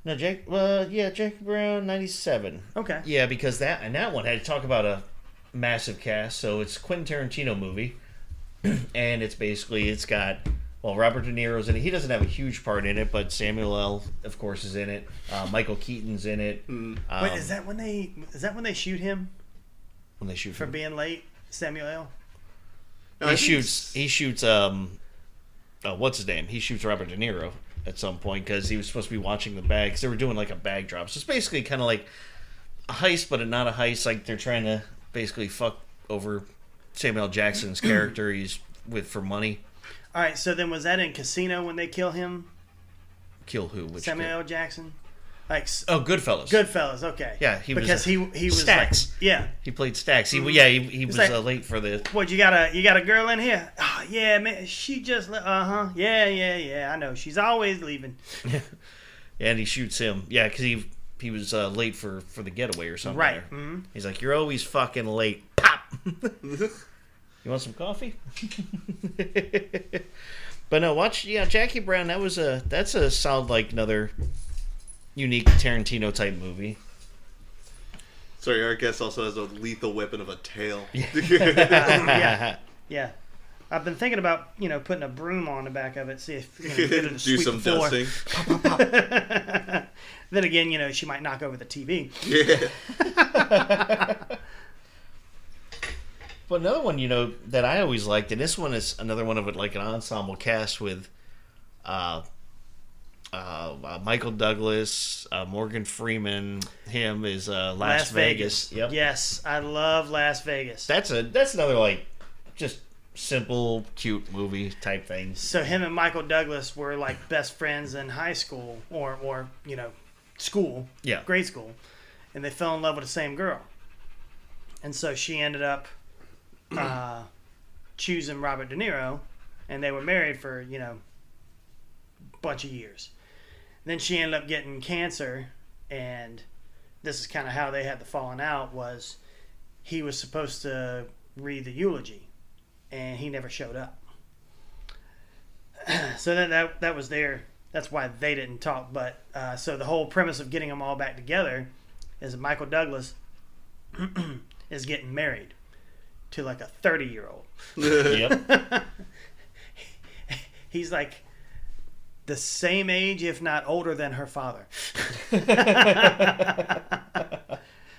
Speaker 1: No, Jack. Well, yeah, Jackie Brown, ninety-seven.
Speaker 2: okay
Speaker 1: Yeah, because that and that one had to talk about a massive cast. So it's Quentin Tarantino movie, and it's basically it's got well Robert De Niro's in it. He doesn't have a huge part in it, but Samuel L. of course is in it. Uh, Michael Keaton's in it. Um,
Speaker 2: wait is that when they is that when they shoot him
Speaker 1: when they shoot
Speaker 2: for
Speaker 1: him?
Speaker 2: being late samuel L?
Speaker 3: No,
Speaker 1: he shoots. He shoots. Um, uh, what's his name? He shoots Robert De Niro at some point because he was supposed to be watching the bag. Because they were doing like a bag drop. So it's basically kind of like a heist, but not a heist. Like they're trying to basically fuck over Samuel Jackson's character. He's with for money.
Speaker 2: all right so then was that in casino when they kill him
Speaker 1: Kill who? Which
Speaker 2: samuel
Speaker 1: kid?
Speaker 2: Jackson like
Speaker 1: Oh, Goodfellas.
Speaker 2: goodfellas okay
Speaker 1: Yeah, he was
Speaker 2: because he he was
Speaker 1: Stacks.
Speaker 2: like yeah
Speaker 1: He played Stacks. He yeah he, he was
Speaker 2: like-
Speaker 1: uh, late for the.
Speaker 2: What you got a you got a girl in here? Oh, yeah, man. She just uh huh. Yeah, yeah, yeah. I know. She's always leaving.
Speaker 1: And he shoots him. Yeah, because he he was uh, late for for the getaway or something.
Speaker 2: Right.
Speaker 1: there.
Speaker 2: hmm
Speaker 1: He's like, "You're always fucking late." Pop. You want some coffee? but no, watch. Yeah, Jackie Brown. That was a. That's a sound like another unique Tarantino type movie.
Speaker 3: Sorry, our guest also has a lethal weapon of a tail.
Speaker 2: yeah. Yeah. I've been thinking about you know putting a broom on the back of it, see if you know, get her
Speaker 3: Do some
Speaker 2: the floor.
Speaker 3: dusting.
Speaker 2: then again, you know she might knock over the TV.
Speaker 3: Yeah.
Speaker 1: Another one, you know, that I always liked, and this one is another one of it, like an ensemble cast with uh, uh, uh, Michael Douglas, uh, Morgan Freeman. Him is uh, Las, Vegas. Yep.
Speaker 2: Yes, I love Last Vegas.
Speaker 1: That's a that's another like just simple, cute movie type thing.
Speaker 2: So him and Michael Douglas were like best friends in high school or or you know school,
Speaker 1: Yeah.
Speaker 2: grade school, and they fell in love with the same girl. And so she ended up uh, choosing Robert De Niro, and they were married for you know a bunch of years. Then she ended up getting cancer, and this is kind of how they had the falling out. Was he was supposed to read the eulogy, and he never showed up. so that, that that was their that's why they didn't talk but uh, so the whole premise of getting them all back together is michael douglas is getting married to like a 30 year old
Speaker 1: Yep.
Speaker 2: he's like the same age if not older than her father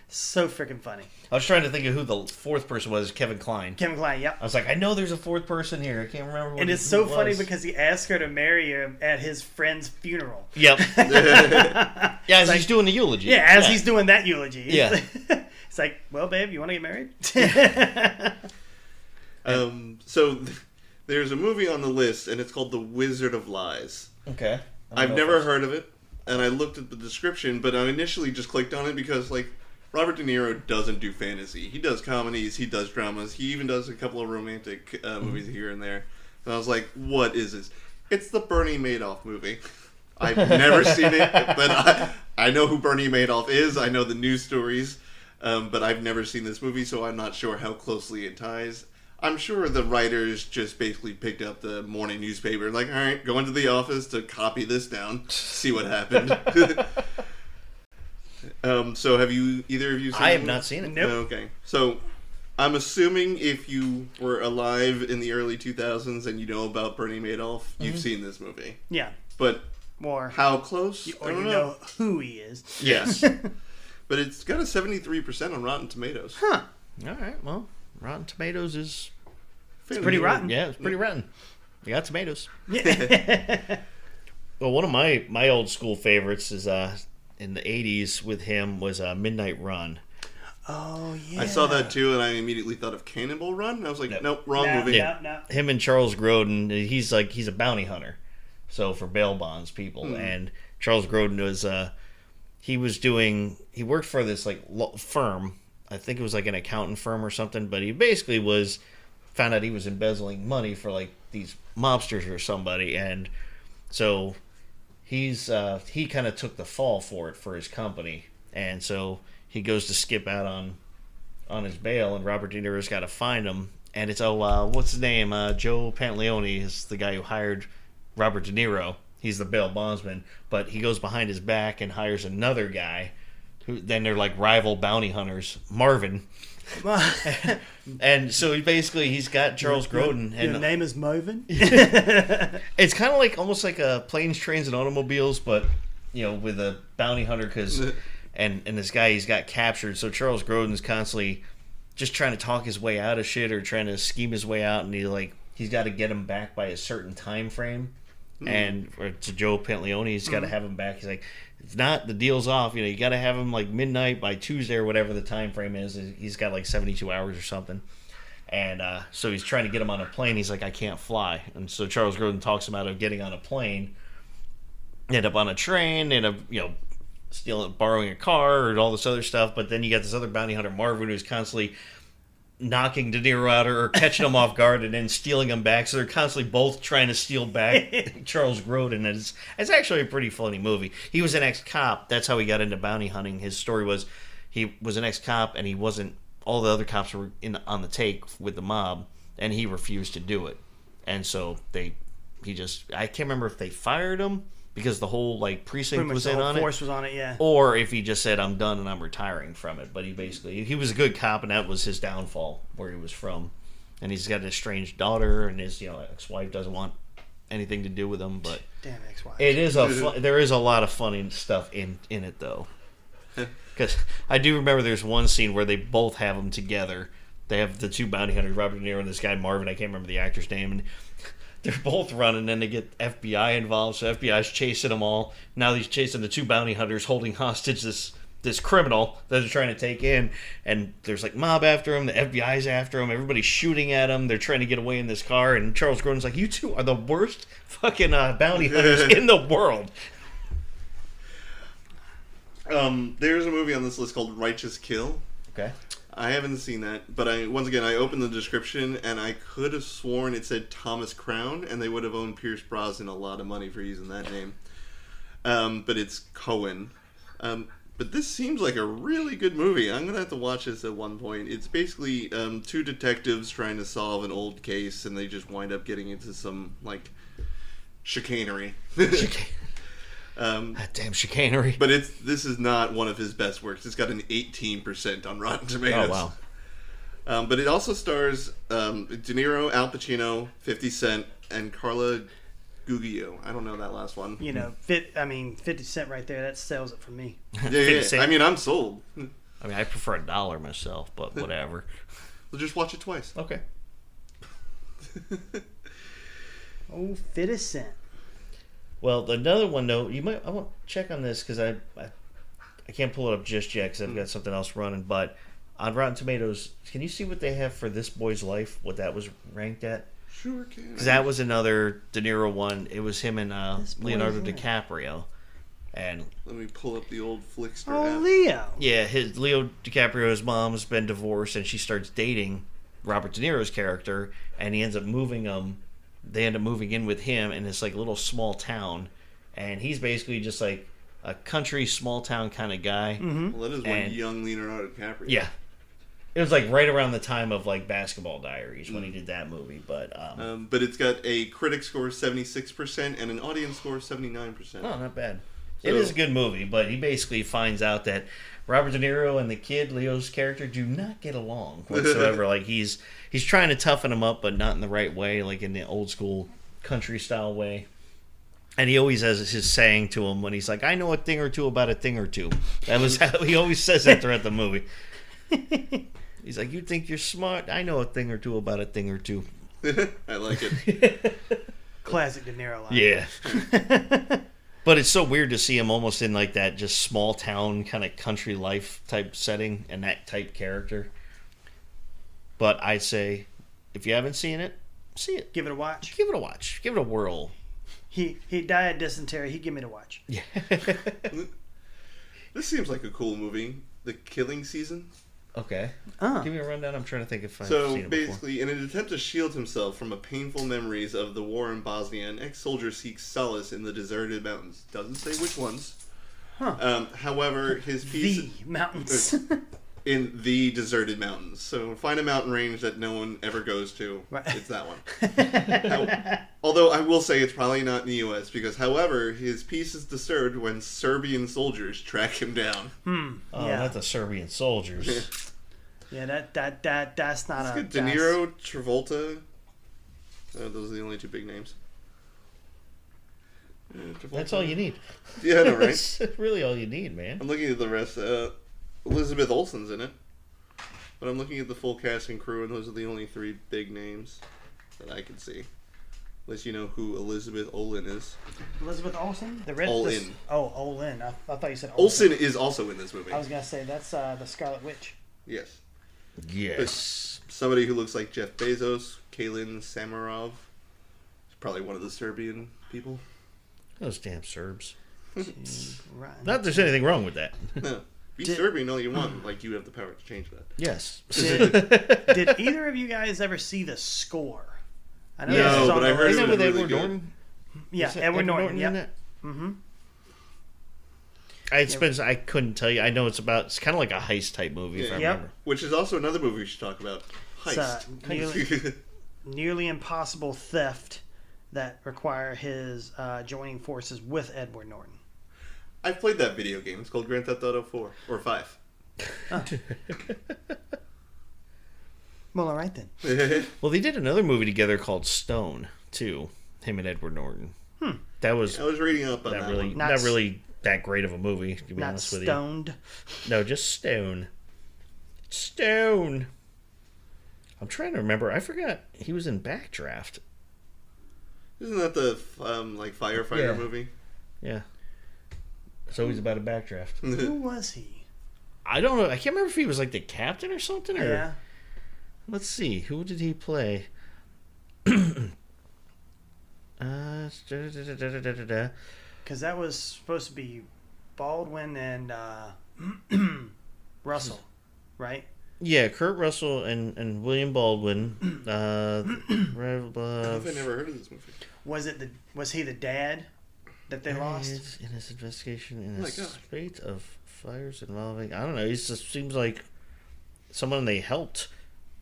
Speaker 2: so freaking funny
Speaker 1: I was trying to think of who the fourth person was. Kevin Kline.
Speaker 2: kevin kline yep
Speaker 1: I was like, I know there's a fourth person here. I can't remember. What
Speaker 2: and it's so
Speaker 1: it
Speaker 2: funny because he asked her to marry him at his friend's funeral
Speaker 1: Yep. yeah, as
Speaker 2: like-
Speaker 1: he's doing the eulogy.
Speaker 2: Yeah, as he's doing that eulogy.
Speaker 1: Yeah.
Speaker 2: It's like, well, babe, you want to get married?
Speaker 3: Um, so th- there's a movie on the list, and it's called The Wizard of Lies.
Speaker 1: Okay. I don't
Speaker 3: I've never heard of it, and I looked at the description, but I initially just clicked on it because, like, Robert De Niro doesn't do fantasy. He does comedies, he does dramas, he even does a couple of romantic uh,
Speaker 1: Mm-hmm.
Speaker 3: movies here and there. And I was like, what is this? It's the Bernie Madoff movie. I've never seen it, but I, I know who Bernie Madoff is. I know the news stories, um, but I've never seen this movie, so I'm not sure how closely it ties. I'm sure the writers just basically picked up the morning newspaper, like, all right, go into the office to copy this down, see what happened. Um, so have you either of you seen
Speaker 1: I have
Speaker 3: it?
Speaker 1: not seen it.
Speaker 2: Nope.
Speaker 3: Okay. So I'm assuming if you were alive in the early 2000s and you know about Bernie Madoff,
Speaker 1: Mm-hmm.
Speaker 3: you've seen this movie.
Speaker 2: Yeah.
Speaker 3: But
Speaker 2: more
Speaker 3: how close?
Speaker 2: or
Speaker 3: I
Speaker 2: you
Speaker 3: don't
Speaker 2: know who he is.
Speaker 3: Yes. but it's got a 73% on Rotten Tomatoes.
Speaker 2: Huh.
Speaker 1: All right. Well, Rotten Tomatoes is
Speaker 3: Fairly
Speaker 2: pretty
Speaker 3: good.
Speaker 2: rotten.
Speaker 1: yeah, it's pretty rotten. You got tomatoes.
Speaker 2: Yeah.
Speaker 1: Well, one of my my old school favorites is uh in the '80s with him was uh, Midnight Run.
Speaker 2: oh yeah.
Speaker 3: I saw that too, and I immediately thought of Cannonball Run. I was like,
Speaker 1: Nope.
Speaker 3: nope, wrong
Speaker 2: No,
Speaker 3: movie.
Speaker 2: no, no.
Speaker 1: Him and Charles Grodin. He's like he's a bounty hunter, so for bail bonds people.
Speaker 3: Hmm.
Speaker 1: And Charles Grodin was uh he was doing he worked for this like firm. I think it was like an accountant firm or something. But he basically was found out he was embezzling money for like these mobsters or somebody, and so he's uh, he kind of took the fall for it for his company, and so he goes to skip out on on his bail, and Robert De Niro's got to find him, and it's oh uh, what's his name? Uh, Joe Pantoliano is the guy who hired Robert De Niro. He's the bail bondsman, but he goes behind his back and hires another guy. Who then they're like rival bounty hunters, Marvin, and so he basically he's got Charles Grodin,
Speaker 2: Your
Speaker 1: and
Speaker 2: name is Movin.
Speaker 1: it's kind of like almost like a planes, trains, and automobiles, but you know, with a bounty hunter because and and this guy he's got captured. So Charles Grodin's constantly just trying to talk his way out of shit or trying to scheme his way out, and he like he's got to get him back by a certain time frame. And or to Joe Pantoliano, he's got to have him back. He's like, if not, the deal's off. You know, you got to have him like midnight by Tuesday or whatever the time frame is. He's got like seventy two hours or something. And uh, so he's trying to get him on a plane. He's like, I can't fly. And so Charles Grodin talks him out of getting on a plane. End up on a train, end up, you know, stealing, borrowing a car and all this other stuff. But then you got this other bounty hunter, Marvin, who's constantly knocking De Niro out or catching him off guard and then stealing him back. So they're constantly both trying to steal back Charles Grodin. And it's, it's actually a pretty funny movie. He was an ex cop. That's how he got into bounty hunting. His story was he was an ex cop and he wasn't, all the other cops were in on the take with the mob and he refused to do it. And so they, he just, I can't remember if they fired him because the whole like precinct was in
Speaker 2: whole
Speaker 1: on
Speaker 2: force
Speaker 1: it
Speaker 2: was on it. Yeah.
Speaker 1: or if he just said I'm done and I'm retiring from it. But he basically he was a good cop, and that was his downfall where he was from. And he's got an estranged daughter, and his you know ex-wife doesn't want anything to do with him. But
Speaker 2: Damn ex-wife.
Speaker 1: it is a fu- there is a lot of funny stuff in in it though. Because I do remember there's one scene where they both have them together. They have the two bounty hunters, Robert De Niro and this guy Marvin. I can't remember the actor's name, and they're both running. And they get FBI involved, so FBI's chasing them all. Now he's chasing the two bounty hunters, holding hostage this this criminal that they're trying to take in. And there's like mob after him. The FBI's after him. Everybody's shooting at him. They're trying to get away in this car. And Charles Grodin's like, "You two are the worst fucking uh, bounty hunters in the world."
Speaker 3: Um, there's a movie on this list called Righteous Kill.
Speaker 1: Okay.
Speaker 3: I haven't seen that, but I once again I opened the description and I could have sworn it said Thomas Crown, and they would have owned Pierce Brosnan a lot of money for using that name. Um, but it's Cohen. Um, but this seems like a really good movie. I'm gonna have to watch this at one point. It's basically um, two detectives trying to solve an old case, and they just wind up getting into some like chicanery. um,
Speaker 1: That damn chicanery.
Speaker 3: but it's this is not one of his best works. It's got an 18% on Rotten Tomatoes.
Speaker 1: Oh wow.
Speaker 3: Um, but it also stars um, De Niro, Al Pacino, 50 Cent, and Carla Gugino. I don't know that last one.
Speaker 2: You know, fit. I mean, fifty cent right there. That sells it for me.
Speaker 3: Yeah, yeah, yeah. I mean, I'm sold.
Speaker 1: I mean, I prefer a dollar myself, but whatever.
Speaker 3: We'll just watch it twice.
Speaker 1: Okay.
Speaker 2: oh, Oh, fifty cent.
Speaker 1: Well, another one though, you might I want to check on this because I, I I can't pull it up just yet because I've got something else running. But on Rotten Tomatoes, can you see what they have for This Boy's Life? What that was ranked at?
Speaker 3: Sure can.
Speaker 1: 'Cause that was another De Niro one. It was him and uh,
Speaker 2: This Boy's
Speaker 1: Leonardo
Speaker 2: Life.
Speaker 1: DiCaprio, and
Speaker 3: Let me pull up the old Flixster
Speaker 2: Oh,
Speaker 3: app.
Speaker 2: Leo.
Speaker 1: yeah, his Leo DiCaprio's mom's been divorced, and she starts dating Robert De Niro's character, and he ends up moving them. They end up moving in with him in this like little small town, and he's basically just like a country small town kind of guy.
Speaker 3: Well, that is one
Speaker 1: And-
Speaker 3: young Leonardo DiCaprio.
Speaker 1: Yeah, it was like right around the time of like Basketball Diaries when he did that movie. But um,
Speaker 3: Um, but it's got a critic score of 76% and an audience score of 79%.
Speaker 1: oh, not bad. It is a good movie, but he basically finds out that Robert De Niro and the kid Leo's character do not get along whatsoever. like he's he's trying to toughen him up, but not in the right way, like in the old school country style way. And he always has his saying to him when he's like, "I know a thing or two about a thing or two. That was how he always says that throughout the movie. He's like, "You think you're smart? I know a thing or two about a thing or two.
Speaker 3: I like it.
Speaker 2: Classic De Niro line.
Speaker 1: Yeah. but it's so weird to see him almost in like that just small town kind of country life type setting and that type character. But I say, if you haven't seen it, see it.
Speaker 2: Give it a watch.
Speaker 1: Give it a watch. Give it a whirl.
Speaker 2: He he died of dysentery. He give me to watch.
Speaker 1: Yeah.
Speaker 3: This seems like a cool movie. The Killing Season.
Speaker 1: okay.
Speaker 2: Uh,
Speaker 1: Give me a rundown. I'm trying to think if I've
Speaker 3: So
Speaker 1: seen it before.
Speaker 3: basically, in an attempt to shield himself from a painful memories of the war in Bosnia, an ex-soldier seeks solace in the deserted mountains. Doesn't say which ones.
Speaker 2: Huh.
Speaker 3: Um, however, his piece
Speaker 2: the mountains.
Speaker 3: in the deserted mountains. So find a mountain range that no one ever goes to.
Speaker 2: Right.
Speaker 3: It's that one. How- although I will say it's probably not in the U.S. because, however, his peace is disturbed when Serbian soldiers track him down.
Speaker 2: hmm.
Speaker 1: Oh,
Speaker 2: yeah.
Speaker 1: not the Serbian soldiers.
Speaker 2: yeah. That that that that's not a.
Speaker 3: De Niro, Travolta. Uh, those are the only two big names. Uh,
Speaker 1: That's all you need.
Speaker 3: Yeah, I know, right?
Speaker 1: That's really all you need, man.
Speaker 3: I'm looking at the rest. Uh, Elizabeth Olsen's in it, but I'm looking at the full cast and crew, and those are the only three big names that I can see. Unless you know who Elizabeth Olin is.
Speaker 2: Elizabeth Olsen. The red.
Speaker 3: Olin.
Speaker 2: this- Oh, Olin. I, I thought you said
Speaker 3: Olsen is also in this movie.
Speaker 2: I was gonna say that's uh, the Scarlet Witch.
Speaker 3: Yes,
Speaker 1: Yes.
Speaker 3: somebody who looks like Jeff Bezos, Kalin Samarov. He's probably one of the Serbian people.
Speaker 1: Those damn Serbs. Not that there's anything wrong with that.
Speaker 3: No, be
Speaker 2: Did-
Speaker 3: Serbian all you want. Like you have the power to change that.
Speaker 1: Yes.
Speaker 2: Did, did either of you guys ever see the score? I
Speaker 3: No,
Speaker 2: this is on
Speaker 3: but I
Speaker 2: the
Speaker 3: heard
Speaker 2: list.
Speaker 3: it
Speaker 1: Isn't
Speaker 3: was
Speaker 1: with
Speaker 3: really
Speaker 1: Edward
Speaker 3: good.
Speaker 1: Norton?
Speaker 2: Yeah,
Speaker 1: Is that
Speaker 2: Edward Norton.
Speaker 1: in
Speaker 2: Yep. Mm-hmm.
Speaker 1: I it's I couldn't tell you. I know it's about. It's kind of like a heist type movie, if I
Speaker 3: Yeah.
Speaker 2: Yep.
Speaker 1: remember.
Speaker 3: Which is also another movie we should talk about.
Speaker 2: It's, uh,
Speaker 3: Heist.
Speaker 2: nearly, nearly impossible theft that require his uh, joining forces with Edward Norton.
Speaker 3: I've played that video game. It's called Grand Theft Auto 4 or 5.
Speaker 2: Well, all right then.
Speaker 1: Well, they did another movie together called Stone too. Him and Edward Norton.
Speaker 2: Hmm.
Speaker 1: That was
Speaker 3: I was reading up on
Speaker 1: not
Speaker 3: that
Speaker 1: really
Speaker 3: one.
Speaker 1: not,
Speaker 2: Not
Speaker 1: really that great of a movie. To be
Speaker 2: Not
Speaker 1: honest with
Speaker 2: stoned.
Speaker 1: you, Stoned. no, just Stone. Stone. I'm trying to remember. I forgot he was in Backdraft.
Speaker 3: Isn't that the um, like firefighter
Speaker 1: Yeah.
Speaker 3: movie?
Speaker 1: Yeah. It's always about a backdraft.
Speaker 2: Who was he?
Speaker 1: I don't know. I can't remember if he was like the captain or something. Or
Speaker 2: Yeah.
Speaker 1: let's see, who did he play? uh.
Speaker 2: Because that was supposed to be Baldwin and uh, Russell, right?
Speaker 1: yeah, Kurt Russell and, and William Baldwin. Uh, Rev-
Speaker 3: How have I never heard of this movie?
Speaker 2: Was it the was he the dad that they
Speaker 1: There
Speaker 2: lost?
Speaker 1: is in his investigation in
Speaker 3: Oh
Speaker 1: a spate of fires involving. I don't know. He just seems like someone they helped.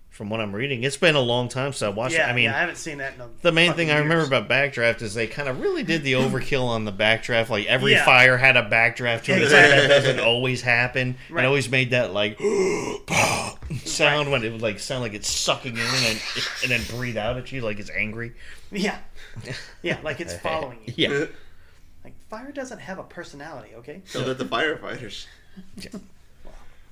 Speaker 1: From what I'm reading, it's been a long time since I watched
Speaker 2: Yeah,
Speaker 1: it. I mean,
Speaker 2: yeah, I haven't seen that in a
Speaker 1: the main
Speaker 2: fucking
Speaker 1: thing I remember about Backdraft is they kind of really did the overkill on the Backdraft. Like every
Speaker 2: Yeah.
Speaker 1: fire had a Backdraft to it.
Speaker 2: Exactly.
Speaker 1: That doesn't always happen.
Speaker 2: Right.
Speaker 1: It always made that like sound when it would like sound like it's sucking in and and then breathe out at you like it's angry.
Speaker 2: Yeah, yeah, like it's following you.
Speaker 1: Yeah.
Speaker 2: Like fire doesn't have a personality, okay?
Speaker 3: So that the firefighters.
Speaker 1: Yeah,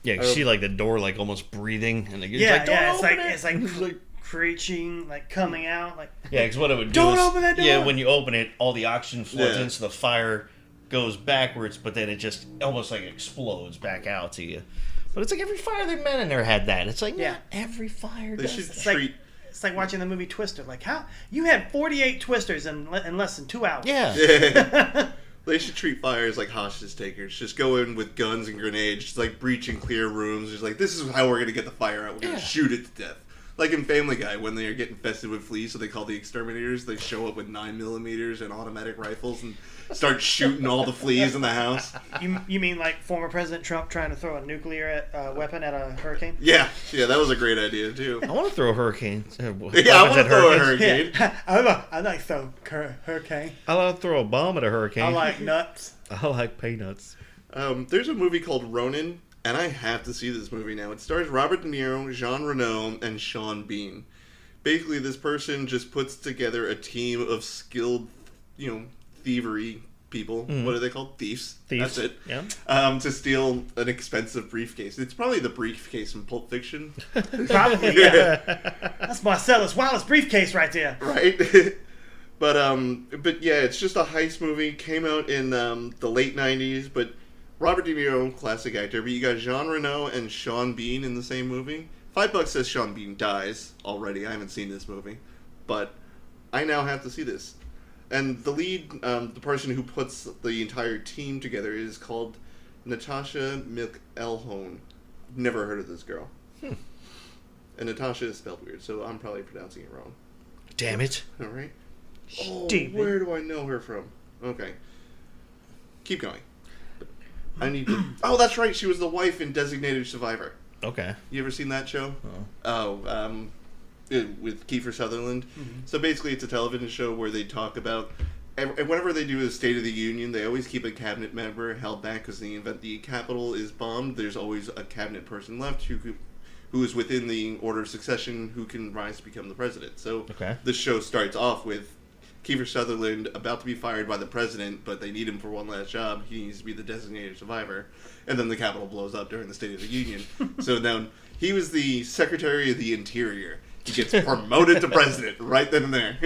Speaker 1: Yeah, you oh. see like the door like almost breathing and like, it's
Speaker 2: yeah,
Speaker 1: like, "Don't
Speaker 2: yeah, it's
Speaker 1: open
Speaker 2: like
Speaker 1: it."
Speaker 2: it's like creaching, like coming out, like
Speaker 1: Yeah, because what it would do
Speaker 2: Don't
Speaker 1: is,
Speaker 2: open that door!
Speaker 1: yeah, when you open it, all the oxygen floods
Speaker 3: Yeah.
Speaker 1: in, so the fire goes backwards, but then it just almost like explodes back out to you. But it's like every fire they've been in there had that. It's like, yeah,
Speaker 2: Yeah.
Speaker 1: every fire
Speaker 3: They
Speaker 1: does
Speaker 3: should
Speaker 1: that.
Speaker 2: It's like-
Speaker 3: treat.
Speaker 2: It's like watching the movie Twister. Like how you had forty eight twisters in, le- in less than two hours.
Speaker 1: Yeah.
Speaker 3: they should treat fires like hostage takers. Just go in with guns and grenades, just like breach and clear rooms. Just like this is how we're gonna get the fire out. We're gonna
Speaker 1: Yeah.
Speaker 3: shoot it to death. Like in Family Guy, when they are getting infested with fleas, so they call the exterminators. They show up with nine millimeters and automatic rifles and start shooting all the fleas in the house.
Speaker 2: You you mean like former President Trump trying to throw a nuclear uh, weapon at a hurricane?
Speaker 3: Yeah, yeah, that was a great idea too.
Speaker 1: I want to throw a hurricane. uh,
Speaker 3: Yeah, I
Speaker 1: weapons
Speaker 3: want to throw a
Speaker 1: hurricanes.
Speaker 3: hurricane.
Speaker 2: I like I like throw cur- hurricane.
Speaker 1: I want to throw a bomb at a hurricane.
Speaker 2: I like nuts.
Speaker 1: I like peanuts.
Speaker 3: Um, there's a movie called Ronin, and I have to see this movie now. It stars Robert De Niro, Jean Reno, and Sean Bean. Basically, this person just puts together a team of skilled, you know, thievery people. What are they called? Thieves.
Speaker 1: Thieves.
Speaker 3: That's it.
Speaker 1: Yeah.
Speaker 3: Um, to steal an expensive briefcase. It's probably the briefcase in Pulp Fiction,
Speaker 2: Probably, yeah. That's Marcellus Wallace briefcase right there.
Speaker 3: right? but um, but yeah, it's just a heist movie. Came out in um, the late '90s, but Robert De Niro, classic actor. But you got Jean Reno and Sean Bean in the same movie. Five bucks says Sean Bean dies already. I haven't seen this movie, but I now have to see this. And the lead, um, the person who puts the entire team together, is called Natasha McElhone. Never heard of this girl.
Speaker 1: Hmm.
Speaker 3: And Natasha is spelled weird, so I'm probably pronouncing it wrong.
Speaker 1: Damn it.
Speaker 3: All right. Oh,
Speaker 2: Stupid.
Speaker 3: where do I know her from? Okay. Keep going. I need to. Oh, that's right. She was the wife in Designated Survivor.
Speaker 1: Okay.
Speaker 3: You ever seen that show?
Speaker 1: Oh.
Speaker 3: Oh, um, it- Uh, with Kiefer Sutherland. Mm-hmm. So basically, it's a television show where they talk about. And whenever they do a State of the Union, they always keep a cabinet member held back because the event the Capitol is bombed. There's always a cabinet person left who could, who is within the order of succession who can rise to become the president. So
Speaker 1: Okay.
Speaker 3: the show starts off with Kiefer Sutherland about to be fired by the president, but they need him for one last job. He needs to be the designated survivor. And then the Capitol blows up during the State of the Union. so now he was the Secretary of the Interior. He gets promoted to president right then and there.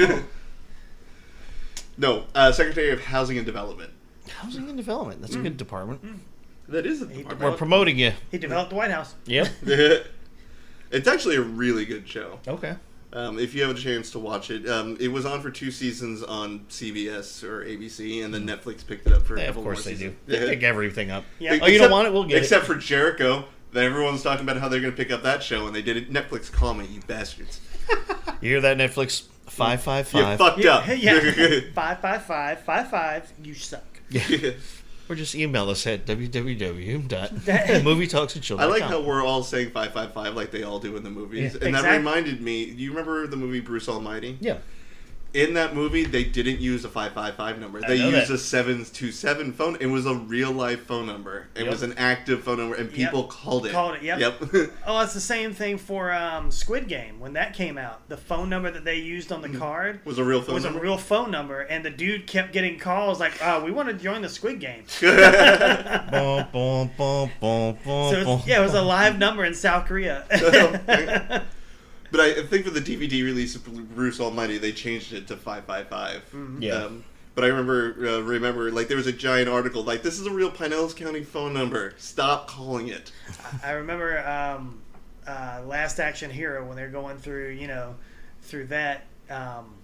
Speaker 3: no, uh, Secretary of Housing and Development.
Speaker 1: Housing and Development. That's a good department.
Speaker 3: That is a department.
Speaker 1: We're promoting you.
Speaker 2: He developed the White House.
Speaker 1: Yep.
Speaker 3: it's actually a really good show.
Speaker 1: Okay.
Speaker 3: Um, if you have a chance to watch it, um, it was on for two seasons on CBS or ABC, and then Netflix picked it up for a
Speaker 1: Yeah, of
Speaker 3: couple
Speaker 1: course
Speaker 3: more
Speaker 1: they do.
Speaker 3: seasons.
Speaker 1: They pick everything up.
Speaker 2: Yeah.
Speaker 1: Oh, you don't want it? We'll get it.
Speaker 3: Except for Jericho, that everyone's talking about how they're going to pick up that show, and they did it. Netflix, call me, you bastards.
Speaker 1: You hear that, Netflix? Five five
Speaker 3: You
Speaker 1: five.
Speaker 3: fucked up.
Speaker 2: yeah. five five five five five. You suck.
Speaker 1: Yeah. Or just email us at www.movietalksandchill.com.
Speaker 3: I like how we're all saying five five five like they all do in the movies,
Speaker 1: Yeah.
Speaker 3: and that
Speaker 2: Exactly.
Speaker 3: reminded me. Do you remember the movie Bruce Almighty?
Speaker 1: Yeah.
Speaker 3: In that movie, they didn't use a five five five number.
Speaker 1: I
Speaker 3: They used
Speaker 1: that.
Speaker 3: a seven two seven phone. It was a real life phone number. It
Speaker 1: Yep.
Speaker 3: was an active phone number, and people called it.
Speaker 2: Called it, yep.
Speaker 3: Yep.
Speaker 2: Oh, it's the same thing for um, Squid Game when that came out. The phone number that they used on the card
Speaker 3: was a real phone
Speaker 2: was
Speaker 3: number.
Speaker 2: a real phone number, and the dude kept getting calls like, "Oh, we want to join the Squid Game."
Speaker 1: Bum, bum, bum, bum, bum,
Speaker 2: So yeah, it was a live number in South Korea.
Speaker 3: But I think for the DVD release of Bruce Almighty, they changed it to five five five.
Speaker 1: Yeah.
Speaker 3: Um, but I remember, uh, remember, like there was a giant article like, "This is a real Pinellas County phone number. Stop calling it."
Speaker 2: I remember um, uh, Last Action Hero when they're going through, you know, through that. Um,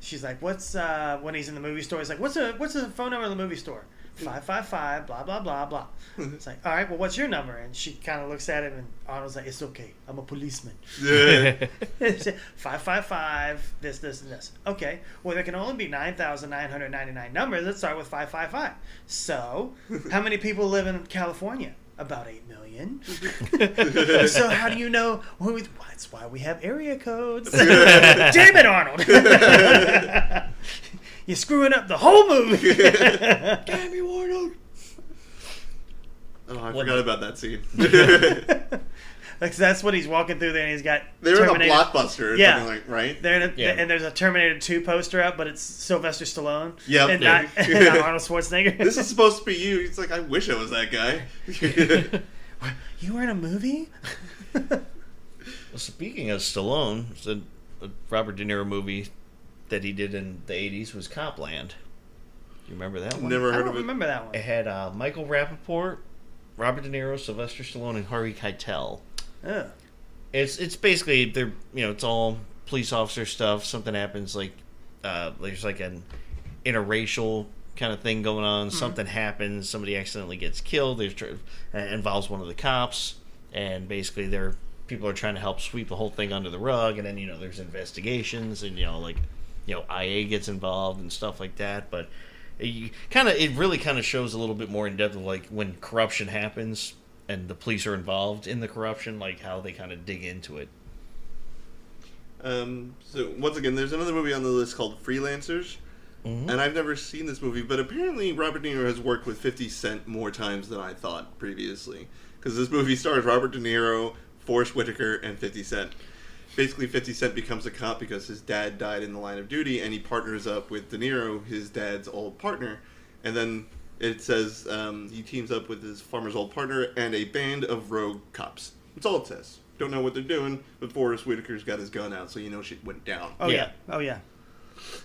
Speaker 2: she's like, "What's uh, when he's in the movie store?" He's like, "What's a what's the phone number in the movie store?" Five five five blah blah blah blah. It's like, all right, well, what's your number? And she kind of looks at him, and Arnold's like, "It's okay, I'm a policeman." Yeah. five five five. This this and this. Okay. Well, there can only be nine thousand nine hundred ninety nine numbers. Let's start with five five five. So, how many people live in California? About eight million. so how do you know? Well, we, that's why we have area codes. Damn it, Arnold! You're screwing up the whole movie.
Speaker 1: Damn you, Arnold.
Speaker 3: Oh, I
Speaker 1: What-
Speaker 3: forgot about that scene.
Speaker 2: like that's what he's walking through there, and he's got.
Speaker 3: they were in a blockbuster or
Speaker 2: Yeah.
Speaker 3: something like, right?
Speaker 2: They're in a,
Speaker 1: Yeah.
Speaker 2: and there's a Terminator 2 poster up, but it's Sylvester Stallone.
Speaker 3: Yep.
Speaker 2: And
Speaker 3: Yeah.
Speaker 2: not, and not Arnold Schwarzenegger.
Speaker 3: This is supposed to be you. It's like I wish I was that guy.
Speaker 2: you were in a movie?
Speaker 1: Well, speaking of Stallone, the a Robert De Niro movie that he did in the '80s was Copland. You remember that one?
Speaker 3: Never
Speaker 2: I
Speaker 3: heard
Speaker 2: don't
Speaker 3: of it.
Speaker 2: remember that one?
Speaker 1: It had uh, Michael Rapaport, Robert De Niro, Sylvester Stallone, and Harvey Keitel.
Speaker 2: Ugh.
Speaker 1: It's it's basically they're you know it's all police officer stuff. Something happens like uh, there's like an interracial kind of thing going on. Something happens. Somebody accidentally gets killed. There's tr- uh, involves one of the cops, and basically they're people are trying to help sweep the whole thing under the rug. And then you know there's investigations, and you know like you know IA gets involved and stuff like that. But you kind of it really kind of shows a little bit more in depth of like when corruption happens and the police are involved in the corruption, like how they kind of dig into it.
Speaker 3: Um, so once again, there's another movie on the list called Freelancers. and I've never seen this movie, but apparently Robert De Niro has worked with 50 Cent more times than I thought previously. Because this movie stars Robert De Niro, Forest Whitaker, and 50 Cent. Basically, 50 Cent becomes a cop because his dad died in the line of duty, and he partners up with De Niro, his dad's old partner. And then it says um, he teams up with his farmer's old partner and a band of rogue cops. That's all it says. Don't know what they're doing, but Forest Whitaker's got his gun out, so you know shit went down.
Speaker 2: Oh
Speaker 1: Yeah.
Speaker 2: yeah. Oh yeah.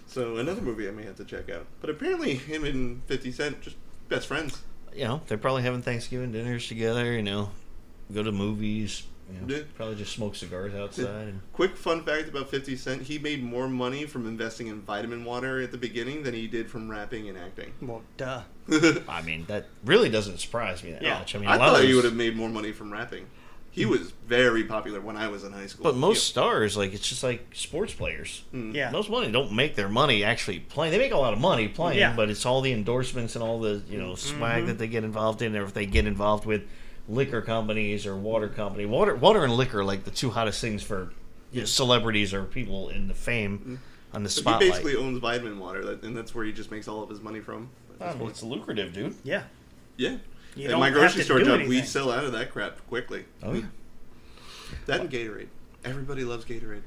Speaker 3: So another movie I may have to check out. But apparently, him and Fifty Cent just best friends.
Speaker 1: You know, they're probably having Thanksgiving dinners together. You know, go to movies. You know,
Speaker 3: Yeah.
Speaker 1: Probably just smoke cigars outside. And,
Speaker 3: Quick fun fact about Fifty Cent: he made more money from investing in vitamin water at the beginning than he did from rapping and acting.
Speaker 2: Well, duh.
Speaker 1: I mean, that really doesn't surprise me that
Speaker 2: Yeah.
Speaker 1: much. I mean,
Speaker 3: I
Speaker 1: a lot
Speaker 3: thought
Speaker 1: of
Speaker 3: he would have made more money from rapping. He hmm. was very popular when I was in high school.
Speaker 1: But most stars, like it's just like sports players. Hmm.
Speaker 2: Yeah.
Speaker 1: Most money don't make their money actually playing. They make a lot of money playing,
Speaker 2: Yeah.
Speaker 1: but it's all the endorsements and all the you know swag mm-hmm. that they get involved in, or if they get involved with liquor companies or water company. Water, water and liquor, are like the two hottest things for you know, celebrities or people in the fame mm-hmm. on the
Speaker 3: So he basically owns vitamin water, and that's where he just makes all of his money from. at
Speaker 1: I mean, it's lucrative, dude.
Speaker 2: Yeah.
Speaker 3: Yeah.
Speaker 2: You
Speaker 3: At my grocery store
Speaker 2: do
Speaker 3: job, we sell out of that crap quickly.
Speaker 1: Oh yeah.
Speaker 3: That and Gatorade. Everybody loves Gatorade.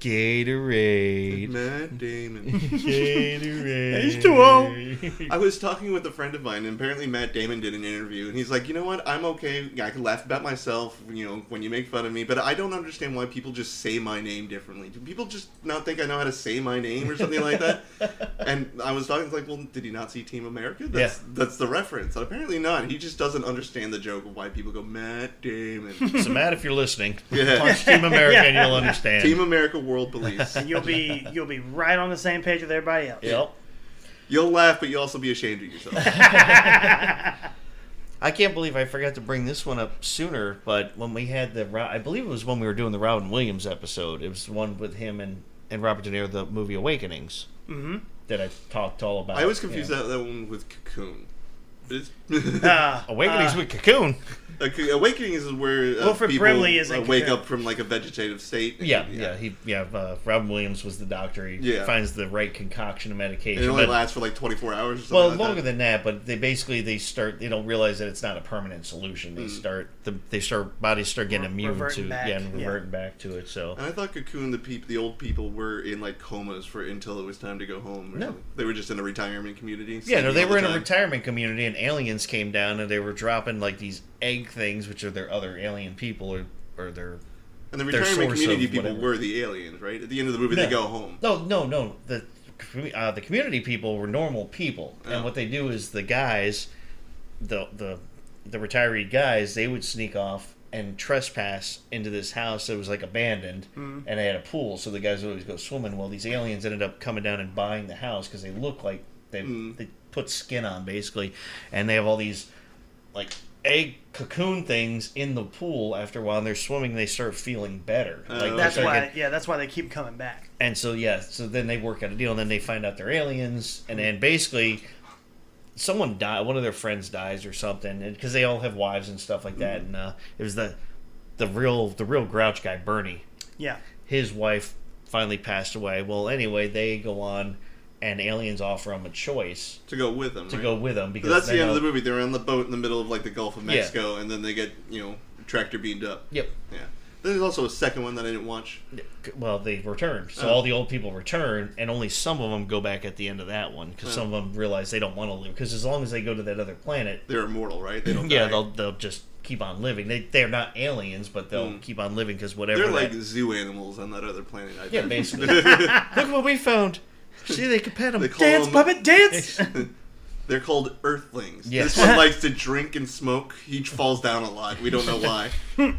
Speaker 1: Gatorade.
Speaker 3: Matt Damon.
Speaker 1: Gatorade.
Speaker 2: H2O.
Speaker 3: I was talking with a friend of mine, and apparently Matt Damon did an interview, and he's like, "You know what? I'm okay. I can laugh about myself, you know, when you make fun of me, but I don't understand why people just say my name differently. Do people just not think I know how to say my name or something like that?" And I was talking like, "Well, did he not see Team America? That's
Speaker 1: Yeah.
Speaker 3: that's the reference. Apparently not. He just doesn't understand the joke of why people go Matt Damon.
Speaker 1: So Matt, if you're listening,
Speaker 3: Yeah.
Speaker 1: punch Team America
Speaker 2: Yeah.
Speaker 1: and you'll understand.
Speaker 3: Team America World Police.
Speaker 2: And you'll be you'll be right on the same page with everybody else.
Speaker 1: Yep.
Speaker 3: You'll laugh, but you'll also be ashamed of yourself.
Speaker 1: I can't believe I forgot to bring this one up sooner. But when we had the, Ro- I believe it was when we were doing the Robin Williams episode. It was one with him and, and Robert De Niro, the movie Awakenings,
Speaker 2: Mm-hmm.
Speaker 1: that I talked all about.
Speaker 3: I was confused
Speaker 1: Yeah.
Speaker 3: that, that one with Cocoon. It's-
Speaker 2: Uh,
Speaker 1: Awakenings
Speaker 2: uh,
Speaker 1: with Cocoon.
Speaker 3: Awakening is where uh,
Speaker 2: Wilford
Speaker 3: people
Speaker 2: Brimley is in
Speaker 3: uh, wake up from like a vegetative state.
Speaker 1: Yeah, yeah, he, yeah. Uh, Robin Williams was the doctor. He
Speaker 3: Yeah.
Speaker 1: finds the right concoction of
Speaker 3: And
Speaker 1: medication.
Speaker 3: it only
Speaker 1: but-
Speaker 3: lasts for like 24 hours or something
Speaker 1: well,
Speaker 3: like
Speaker 1: longer
Speaker 3: that.
Speaker 1: than that, but they basically they start they don't realize that it's not a permanent solution. They start the they start bodies start getting
Speaker 2: Re-
Speaker 1: immune to
Speaker 2: back,
Speaker 1: yeah, and
Speaker 2: yeah.
Speaker 1: back to it. So
Speaker 3: And I thought Cocoon, the peop- the old people were in like comas for until it was time to go home. Or
Speaker 1: No.
Speaker 3: something. They were just in a retirement community.
Speaker 1: Yeah, no, they
Speaker 3: all
Speaker 1: were
Speaker 3: the
Speaker 1: in a retirement community, and aliens came down, and they were dropping like these egg things, which are their other alien people, or or their
Speaker 3: And the retirement community people were the aliens, right? At the end of the movie, they go home.
Speaker 1: no, no, no. The uh, the community people were normal people,
Speaker 3: Oh.
Speaker 1: and what they do is the guys, the the the retiree guys, they would sneak off and trespass into this house that was like abandoned, and they had a pool, so the guys would always go swimming. Well, these aliens ended up coming down and buying the house because they look like they
Speaker 3: Mm.
Speaker 1: they put skin on basically, and they have all these like egg cocoon things in the pool after a while and they're swimming they start feeling better
Speaker 3: Oh,
Speaker 1: like
Speaker 2: That's why.
Speaker 1: getting-
Speaker 2: Yeah, that's why they keep coming back.
Speaker 1: and so yeah so then they work out a deal and then they find out they're aliens and then basically someone die one of their friends dies or something because they all have wives and stuff like that and uh, it was the the real the real grouch guy bernie
Speaker 2: Yeah.
Speaker 1: his wife finally passed away well anyway they go on and aliens offer them a choice
Speaker 3: To go with them.
Speaker 1: to
Speaker 3: right?
Speaker 1: go with them
Speaker 3: So
Speaker 1: because
Speaker 3: that's the end of the movie. They're on the boat in the middle of like the Gulf of
Speaker 1: Yeah.
Speaker 3: Mexico, and then they get you know tractor beamed up.
Speaker 1: yep
Speaker 3: Yeah. There's also a second one that I didn't watch.
Speaker 1: Well, they return. So
Speaker 3: Oh.
Speaker 1: all the old people return, and only some of them go back at the end of that one because
Speaker 3: Oh.
Speaker 1: some of them realize they don't want to live. Because as long as they go to that other planet,
Speaker 3: They're immortal, right? They don't.
Speaker 1: yeah,
Speaker 3: die.
Speaker 1: they'll they'll just keep on living. They they're not aliens, but they'll
Speaker 3: Mm.
Speaker 1: keep on living because whatever.
Speaker 3: They're like zoo animals on that other planet. I
Speaker 1: yeah, basically. Look what we found. See, they can pet them.
Speaker 3: They call
Speaker 2: Dance,
Speaker 3: them-
Speaker 2: puppet, dance.
Speaker 3: They're called Earthlings.
Speaker 1: Yes.
Speaker 3: This one likes to drink and smoke. He falls down a lot. We don't know why.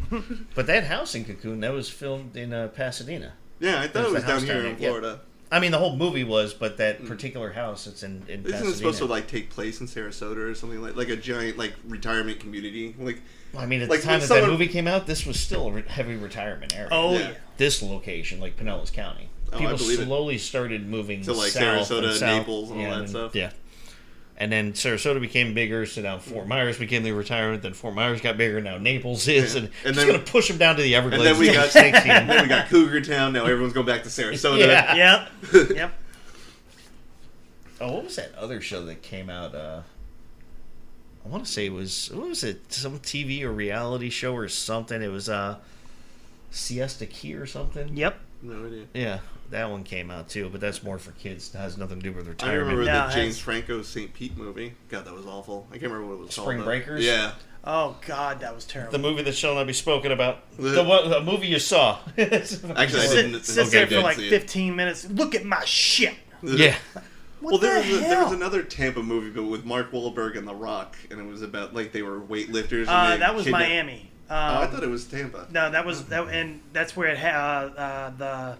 Speaker 1: But that house in Cocoon that was filmed in uh, Pasadena.
Speaker 3: Yeah, I thought
Speaker 1: There's
Speaker 3: it
Speaker 1: the
Speaker 3: was down
Speaker 1: house
Speaker 3: here
Speaker 1: down
Speaker 3: in
Speaker 1: there, yeah.
Speaker 3: Florida.
Speaker 1: I mean, the whole movie was, but that particular house, it's in in
Speaker 3: Isn't
Speaker 1: Pasadena.
Speaker 3: it supposed to like take place in Sarasota or something like like a giant like retirement community? Like
Speaker 1: I mean, at
Speaker 3: like
Speaker 1: the time
Speaker 3: when
Speaker 1: that
Speaker 3: someone-
Speaker 1: that movie came out, this was still a re- heavy retirement area.
Speaker 2: Oh
Speaker 3: Yeah.
Speaker 2: yeah.
Speaker 1: this location, like Pinellas County.
Speaker 3: Oh, I
Speaker 1: People
Speaker 3: believe it.
Speaker 1: slowly started moving
Speaker 3: To, like,
Speaker 1: south
Speaker 3: Sarasota,
Speaker 1: and south.
Speaker 3: Naples, and all
Speaker 1: yeah,
Speaker 3: that stuff.
Speaker 1: Yeah, and then Sarasota became bigger, so now Fort Myers became the retirement. Then Fort Myers got bigger. Now Naples is,
Speaker 3: Yeah.
Speaker 1: and,
Speaker 3: And
Speaker 1: just
Speaker 3: then-
Speaker 1: gonna push them down to the Everglades.
Speaker 3: And then we got-
Speaker 1: St. Stephen.
Speaker 3: then we got Cougar Town. Now everyone's going back to Sarasota.
Speaker 1: Yeah.
Speaker 2: Yep. Yep.
Speaker 1: Oh, what was that other show that came out? Uh, I want to say it was what was it? Some TV or reality show or something. It was uh, Siesta Key or something.
Speaker 2: Yep.
Speaker 3: No idea.
Speaker 1: Yeah, that one came out too, but that's more for kids. It has nothing to do with retirement.
Speaker 3: I
Speaker 1: retirement.
Speaker 3: remember
Speaker 2: No,
Speaker 3: the
Speaker 2: it
Speaker 3: James
Speaker 2: has-
Speaker 3: Franco St. Pete movie. God, that was awful. I can't remember what it was called.
Speaker 1: Spring. Breakers?
Speaker 3: Yeah.
Speaker 2: Oh God, that was terrible.
Speaker 1: the movie that shall not be spoken about.
Speaker 3: The-
Speaker 1: The, the movie you saw.
Speaker 3: Actually, I
Speaker 2: Sit,
Speaker 3: didn't.
Speaker 2: sits
Speaker 3: okay, I
Speaker 2: there for
Speaker 3: didn't
Speaker 2: like
Speaker 3: see it.
Speaker 2: 15 minutes. Look at my shit.
Speaker 1: yeah.
Speaker 2: What
Speaker 3: well, there
Speaker 2: the
Speaker 3: was, a, there was another Tampa movie, but with Mark Wahlberg and The Rock, and it was about like they were weightlifters. And
Speaker 2: Uh,
Speaker 3: they
Speaker 2: that was
Speaker 3: kidnapped-
Speaker 2: Miami.
Speaker 3: Oh, I
Speaker 2: Um,
Speaker 3: thought it was Tampa.
Speaker 2: no, that was that, and that's where it had uh, uh, the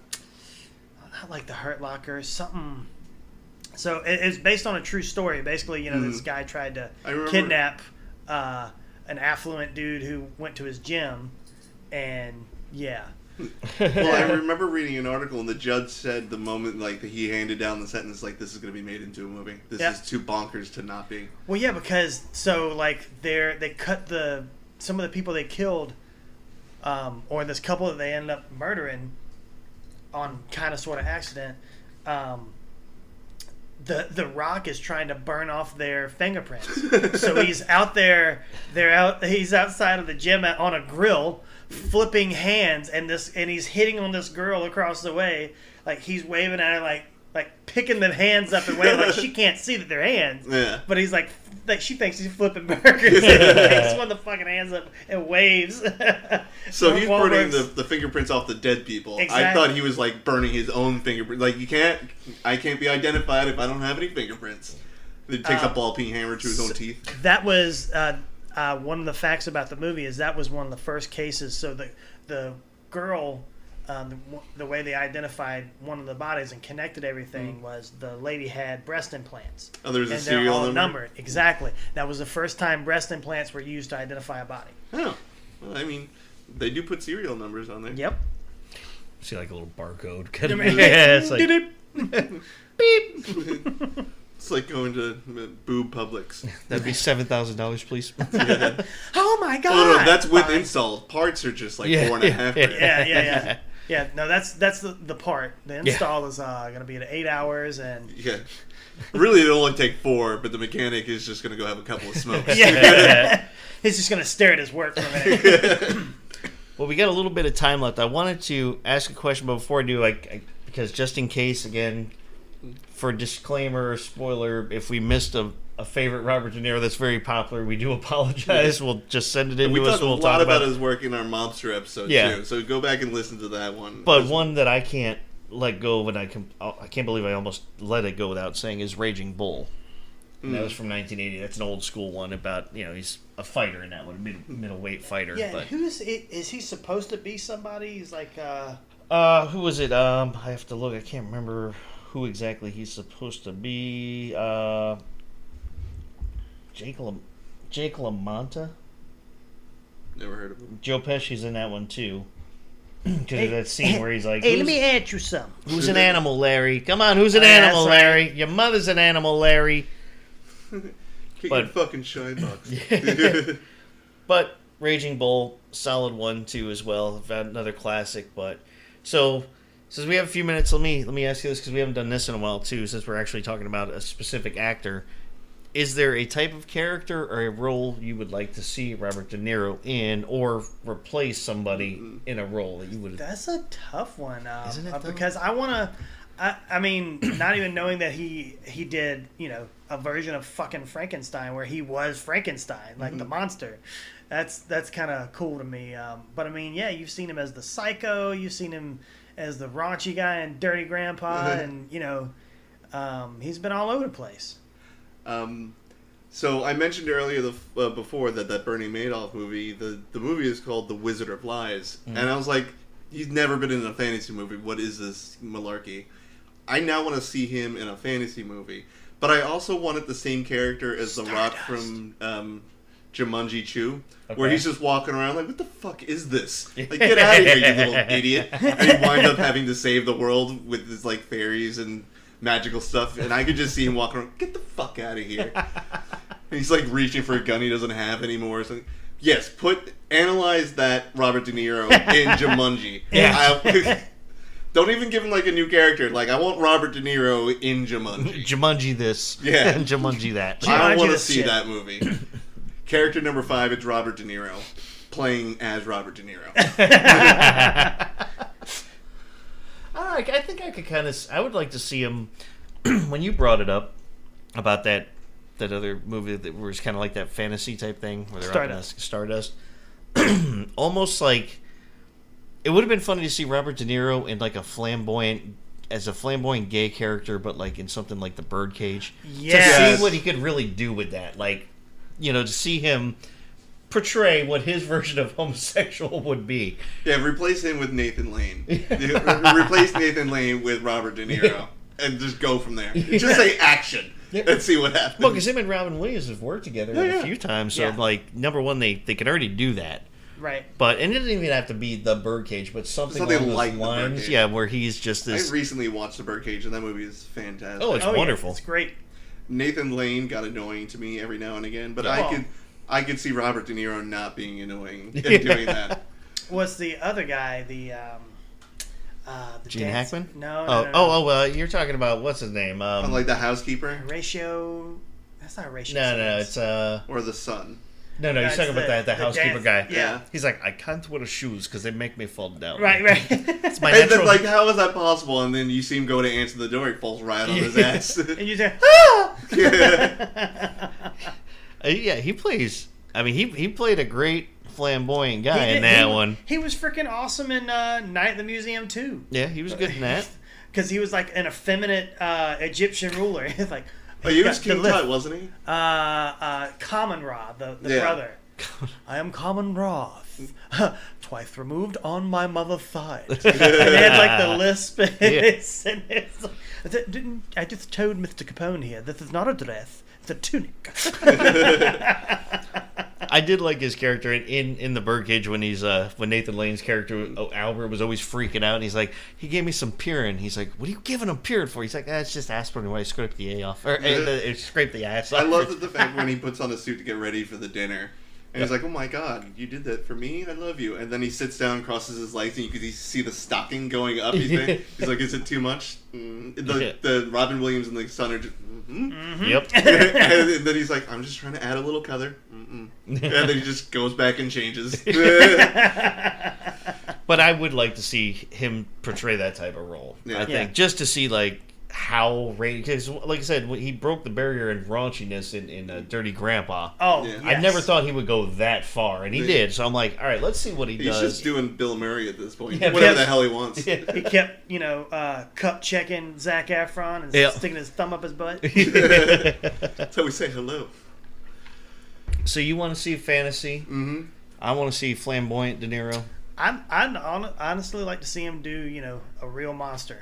Speaker 2: not like the Hurt Locker, something. So it, it's based on a true story. Basically, you know, this
Speaker 3: Mhm.
Speaker 2: guy tried to kidnap uh, an affluent dude who went to his gym, and yeah,
Speaker 3: Well, I remember reading an article, and the judge said the moment like that he handed down the sentence, like this is going to be made into a movie. This
Speaker 2: Yeah.
Speaker 3: is too bonkers to not be.
Speaker 2: Well, yeah, because so like they're they cut the some of the people they killed, um, or this couple that they ended up murdering, on kind of sort of accident. Um, the the Rock is trying to burn off their fingerprints, so he's out there. They're out. He's outside of the gym at, on a grill, flipping hands, and this and he's hitting on this girl across the way. Like he's waving at her, like like picking the hands up and waving like she can't see that they're hands.
Speaker 3: Yeah.
Speaker 2: But he's like, like she thinks he's flipping burgers. and he takes one of the fucking hands up and waves.
Speaker 3: So he's burning the, the fingerprints off the dead people. I thought he was like burning his own fingerprint. Like you can't, I can't be identified if I don't have any fingerprints. He takes
Speaker 2: Uh,
Speaker 3: a ball peen hammer to his own teeth.
Speaker 2: That was uh, uh, one of the facts about the movie. Is that was one of the first cases. So the the girl. Um, the, the way they identified one of the bodies and connected everything was the lady had breast implants.
Speaker 3: Oh, there's a
Speaker 2: and they're
Speaker 3: serial
Speaker 2: all
Speaker 3: number.
Speaker 2: numbered. Exactly. That was the first time breast implants were used to identify a body.
Speaker 3: Oh, well, I mean, they do put serial numbers on there.
Speaker 2: Yep.
Speaker 1: See like a little barcode.
Speaker 2: Yeah,
Speaker 1: yeah, it's like beep.
Speaker 3: It's like going to uh, boob Publix.
Speaker 1: that'd be seven thousand dollars, please.
Speaker 3: yeah.
Speaker 2: Oh my god!
Speaker 3: Oh no, that's with
Speaker 2: Fine.
Speaker 3: install. Parts are just like
Speaker 1: Yeah,
Speaker 3: four and a
Speaker 1: yeah,
Speaker 3: half.
Speaker 1: Yeah,
Speaker 2: yeah, yeah. Yeah, no, that's that's the, the part. The install is uh, going to be at eight hours, and
Speaker 3: Yeah. Really, it'll only take four, but the mechanic is just going to go have a couple of smokes.
Speaker 2: yeah, he's just going to stare at his work for a minute.
Speaker 1: Well, we got a little bit of time left. I wanted to ask a question, but before I do, like, I, because just in case, again, for disclaimer or spoiler, if we missed a, a favorite Robert De Niro that's very popular, we do apologize. We'll just send it in
Speaker 3: we
Speaker 1: to us.
Speaker 3: talked a
Speaker 1: We'll
Speaker 3: lot
Speaker 1: talk
Speaker 3: about
Speaker 1: about
Speaker 3: his work in our mobster episode
Speaker 1: Yeah.
Speaker 3: too. So go back and listen to that one.
Speaker 1: But one that I can't let go of, and I can, I can't believe I almost let it go without saying, is Raging Bull. And that was from 1980. That's an old school one about you know he's a fighter in that one, mid, middleweight fighter.
Speaker 2: yeah,
Speaker 1: but
Speaker 2: who's it? Is he supposed to be somebody? He's like, uh,
Speaker 1: Uh, who was it? Um, I have to look. I can't remember who exactly he's supposed to be. Uh, Jake La- Jake LaMotta.
Speaker 3: Never heard of him.
Speaker 1: Joe Pesci's in that one too. Because
Speaker 2: Hey,
Speaker 1: of that scene where he's like,
Speaker 2: "Hey, let me ask you something."
Speaker 1: who's an animal, Larry? Come on, who's an
Speaker 2: Oh,
Speaker 1: animal,
Speaker 2: that's right.
Speaker 1: Larry? Your mother's an animal, Larry."
Speaker 3: Get
Speaker 1: But-
Speaker 3: your fucking shine box.
Speaker 1: But Raging Bull, solid one too as well. Another classic. But so since we have a few minutes, let me let me ask you this because we haven't done this in a while too. Since we're actually talking about a specific actor, is there a type of character or a role you would like to see Robert De Niro in, or replace somebody in a role that you would?
Speaker 2: That's a tough one. Um,
Speaker 1: Isn't it,
Speaker 2: uh, because I want to. I, I mean, not even knowing that he he did, you know, a version of fucking Frankenstein where he was Frankenstein, like the monster. That's that's kind of cool to me. Um, but I mean, yeah, you've seen him as the psycho. You've seen him as the raunchy guy and Dirty Grandpa, and you know, um, he's been all over the place.
Speaker 3: Um, so I mentioned earlier the, uh, before that that Bernie Madoff movie. The the movie is called The Wizard of Lies,
Speaker 1: Mm.
Speaker 3: and I was like, he's never been in a fantasy movie. What is this malarkey? I now want to see him in a fantasy movie, but I also wanted the same character as The Rock from um, Jumanji Chew, where he's just walking around like, what the fuck is this? Like, get out of here, you little idiot! And he winds up having to save the world with his like fairies and magical stuff, and I could just see him walking around. Get the fuck out of here! And he's like reaching for a gun he doesn't have anymore. So, yes, put analyze that Robert De Niro in Jumanji.
Speaker 1: Yeah.
Speaker 3: I- Don't even give him like a new character. Like I want Robert De Niro in Jumanji.
Speaker 1: Jumanji this,
Speaker 3: Yeah.
Speaker 1: Jumanji that.
Speaker 3: I don't want to see
Speaker 2: shit.
Speaker 3: that movie. Character number five, it's Robert De Niro playing as Robert De Niro.
Speaker 1: I, like- I think I could kind of. I would like to see him when you brought it up about that that other movie that was kind of like that fantasy type thing where they're
Speaker 2: Stardust.
Speaker 1: up in a- Stardust. Almost like it would have been funny to see Robert De Niro in like a flamboyant as a flamboyant gay character, but like in something like the Birdcage.
Speaker 2: Yes.
Speaker 1: To see what he could really do with that, like you know, to see him portray what his version of homosexual would be.
Speaker 3: yeah, replace him with Nathan Lane. Replace Nathan Lane with Robert De Niro, and just go from there. Just say action and see what happens.
Speaker 1: Well, because him and Robin Williams have worked together
Speaker 3: Yeah,
Speaker 1: a
Speaker 3: yeah.
Speaker 1: few times, so
Speaker 2: Yeah.
Speaker 1: like number one, they they could already do that.
Speaker 2: Right.
Speaker 1: But and it doesn't even have to be the Birdcage, but something,
Speaker 3: Something
Speaker 1: along
Speaker 3: like the
Speaker 1: lines,
Speaker 3: Birdcage.
Speaker 1: yeah, where he's just this.
Speaker 3: I recently watched The Birdcage, and that movie is fantastic.
Speaker 1: Oh, it's
Speaker 2: Oh, yeah,
Speaker 1: wonderful.
Speaker 2: It's great.
Speaker 3: Nathan Lane got annoying to me every now and again, but
Speaker 1: Yeah.
Speaker 3: I could I could see Robert De Niro not being annoying and
Speaker 1: Yeah.
Speaker 3: doing that.
Speaker 2: What's the other guy? The um, uh, the
Speaker 1: Gene
Speaker 2: dance-
Speaker 1: Hackman?
Speaker 2: No, no,
Speaker 1: oh,
Speaker 2: no, no.
Speaker 1: oh, oh, uh, you're talking about what's his name? Um,
Speaker 3: Unlike the housekeeper
Speaker 2: Ratio. That's not ratio.
Speaker 1: no, no, no, it's uh,
Speaker 3: or the son.
Speaker 1: No, no,
Speaker 2: No,
Speaker 1: he's talking
Speaker 2: it's
Speaker 1: about
Speaker 2: the-
Speaker 1: that the,
Speaker 2: the
Speaker 1: housekeeper
Speaker 2: dance-
Speaker 1: guy.
Speaker 2: yeah.
Speaker 1: He's like, I can't wear shoes because they make me fall down.
Speaker 2: Right, right.
Speaker 1: It's my
Speaker 3: And then,
Speaker 1: natural.
Speaker 3: like, how is that possible? And then you see him go to answer the door, he falls right on his ass.
Speaker 2: and you say, ah!
Speaker 1: Uh, yeah, he plays. I mean, he he played a great flamboyant guy
Speaker 2: He
Speaker 1: in that
Speaker 2: he-
Speaker 1: one.
Speaker 2: He was freaking awesome in uh, Night at the Museum too.
Speaker 1: Yeah, he was good in that.
Speaker 2: Because he was like an effeminate uh, Egyptian ruler. It's like
Speaker 3: Oh, he was
Speaker 2: got the
Speaker 3: King. Tut, wasn't he?
Speaker 2: Uh, uh, Kahmunrah, the, the
Speaker 3: Yeah.
Speaker 2: brother. I am Kahmunrah, twice removed on my mother's side. and they had like the lisp. and it's- and it's like, "Th- didn't- I just told Mr. Capone here, this is not a dress, it's a tunic.
Speaker 1: I did like his character in, in in the birdcage when he's uh when Nathan Lane's character oh, Albert was always freaking out and he's like he gave me some Pirin he's like what are you giving him Pirin for he's like ah, it's just aspirin why I scrape the A off or uh, the, it scrape the ass off
Speaker 3: I love the fact when he puts on a suit to get ready for the dinner. And he's like, "Oh my god, you did that for me. I love you." And then he sits down, crosses his legs, and you can see the stocking going up. He's, like, he's like, "Is it too much?" Mm. The,
Speaker 1: Yeah.
Speaker 3: the Robin Williams and the son are just. Mm-hmm.
Speaker 1: yep
Speaker 3: and then he's like, "I'm just trying to add a little color,". and then he just goes back and changes.
Speaker 1: but I would like to see him portray that type of role
Speaker 3: Yeah.
Speaker 1: I think
Speaker 2: Yeah.
Speaker 1: just to see like how because like I said he broke the barrier in raunchiness in, in uh, Dirty Grandpa
Speaker 2: Oh,
Speaker 3: Yeah.
Speaker 1: I never thought he would go that far and he
Speaker 3: Yeah.
Speaker 1: did so I'm like all right let's see what he
Speaker 3: he's
Speaker 1: does He's
Speaker 3: just doing Bill Murray at this point.
Speaker 1: Yeah,
Speaker 3: Whatever
Speaker 2: because-
Speaker 3: the hell he wants.
Speaker 1: Yeah.
Speaker 2: He kept, you know, uh, cup checking Zac Efron and
Speaker 1: Yeah.
Speaker 2: sticking his thumb up his butt.
Speaker 3: That's how we say hello.
Speaker 1: So you want to see fantasy
Speaker 3: Mm-hmm.
Speaker 1: I want to see flamboyant De Niro
Speaker 2: I'm, I'd hon- honestly like to see him do, you know, a real monster.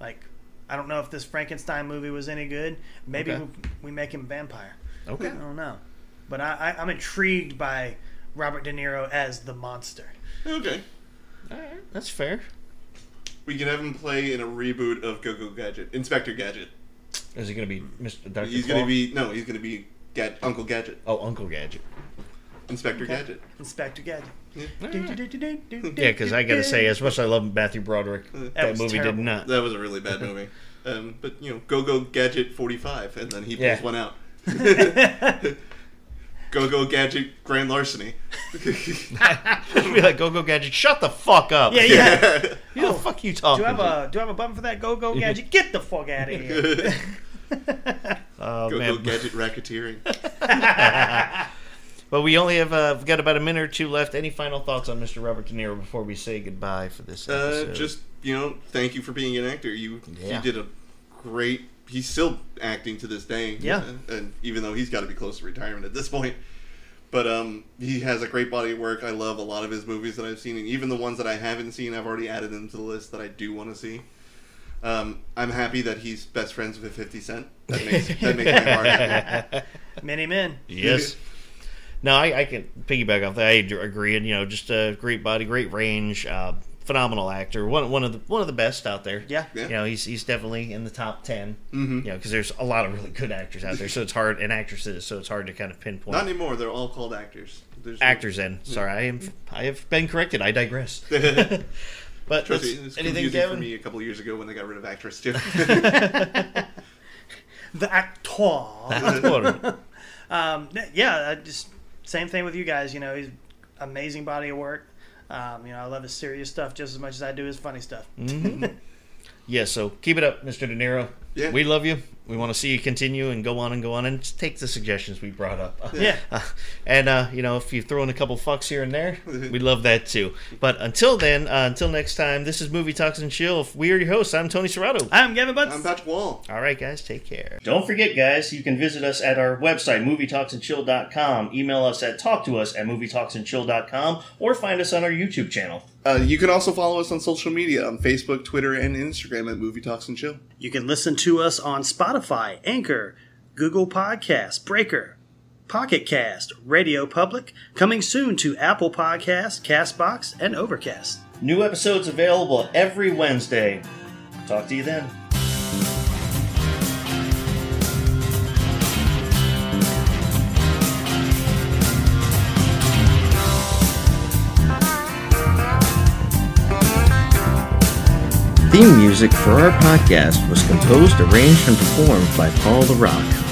Speaker 2: Like, I don't know if this Frankenstein movie was any good. Maybe
Speaker 1: Okay.
Speaker 2: we, we make him vampire.
Speaker 1: okay
Speaker 2: I don't know. But I, I, I'm intrigued by Robert De Niro as the monster.
Speaker 3: Okay.
Speaker 1: all right that's fair
Speaker 3: We can have him play in a reboot of Go Go Gadget, Inspector Gadget.
Speaker 1: Is he going to be Mr. Dr.
Speaker 3: He's gonna be no, he's gonna be Gad- Uncle Gadget,
Speaker 1: Oh, Uncle Gadget.
Speaker 3: Inspector
Speaker 2: Okay.
Speaker 3: Gadget.
Speaker 2: Inspector Gadget.
Speaker 3: Yeah.
Speaker 1: Yeah, because I got to say, as much as I love Matthew Broderick, that,
Speaker 2: was
Speaker 1: movie
Speaker 2: terrible.
Speaker 1: did not.
Speaker 3: That was a really bad movie. Um, but you know, Go Go Gadget forty five, and then he pulls
Speaker 1: Yeah.
Speaker 3: one out. Go Go Gadget Grand Larceny.
Speaker 1: be like, go, go, Gadget, shut the fuck up.
Speaker 2: Yeah, yeah.
Speaker 1: Who the
Speaker 2: Oh,
Speaker 1: fuck you talking
Speaker 2: Do
Speaker 1: talking
Speaker 2: I have
Speaker 1: to?
Speaker 2: a do I have a button for that go go gadget? Get the fuck out of here!
Speaker 1: Oh,
Speaker 3: Go Go. Gadget racketeering.
Speaker 1: But we only have uh, got about a minute or two left. Any final thoughts on Mr. Robert De Niro before we say goodbye for this
Speaker 3: Uh, just you know, thank you for being an actor. You
Speaker 1: Yeah.
Speaker 3: you did a great. He's still acting to this day.
Speaker 2: Yeah.
Speaker 3: Uh, and even though he's got to be close to retirement at this point, but um, he has a great body of work. I love a lot of his movies that I've seen, and even the ones that I haven't seen, I've already added them to the list that I do want to see. Um, I'm happy that he's best friends with Fifty Cent. That makes that makes my heart happy.
Speaker 2: Many men.
Speaker 1: yes. No, I, I can piggyback off that. I agree, and you know, just a great body, great range, uh, phenomenal actor. One one of the one of the best out there.
Speaker 2: Yeah.
Speaker 3: Yeah.
Speaker 1: You know, he's he's definitely in the top 10
Speaker 3: hmm
Speaker 1: You know, because there's a lot of really good actors out there, so it's hard, and actresses, so it's hard to kind of pinpoint.
Speaker 3: Not anymore. They're all called actors. There's
Speaker 1: actors in. Sorry, I am I have been corrected. I digress. but But
Speaker 3: Trust me,
Speaker 1: that's-
Speaker 3: it's
Speaker 1: anything,
Speaker 3: confusing
Speaker 1: Kevin?
Speaker 3: for me a couple of years ago when they got rid of actress too.
Speaker 2: The actor.
Speaker 1: That's
Speaker 2: Um, yeah, I just same thing with you guys. You know, he's amazing body of work. Um, you know, I love his serious stuff just as much as I do his funny stuff.
Speaker 1: yeah, so keep it up, Mr. De Niro.
Speaker 3: Yeah.
Speaker 1: We love you. We want to see you continue and go on and go on and just take the suggestions we brought up.
Speaker 2: Yeah.
Speaker 1: Uh, and uh, you know, if you throw in a couple fucks here and there, we love that too. But until then, uh, until next time, this is Movie Talks and Chill. We are your hosts. I'm Tony Serrato.
Speaker 2: I'm Gavin Butts.
Speaker 3: I'm Patrick Wall.
Speaker 1: All right, guys, take care. Don't forget, guys, you can visit us at our website, movietalksandchill.com. Email us at talktous at movietalksandchill.com or find us on our YouTube channel.
Speaker 3: Uh, you can also follow us on social media on Facebook, Twitter, and Instagram at Movie Talks and Chill.
Speaker 2: You can listen to us on Spotify, Anchor, Google Podcasts, Breaker, Pocket Cast, Radio Public, coming soon to Apple Podcasts, Castbox, and Overcast.
Speaker 1: New episodes available every Wednesday. Talk to you then. Theme music for our podcast was composed, arranged, and performed by Paul the Rock.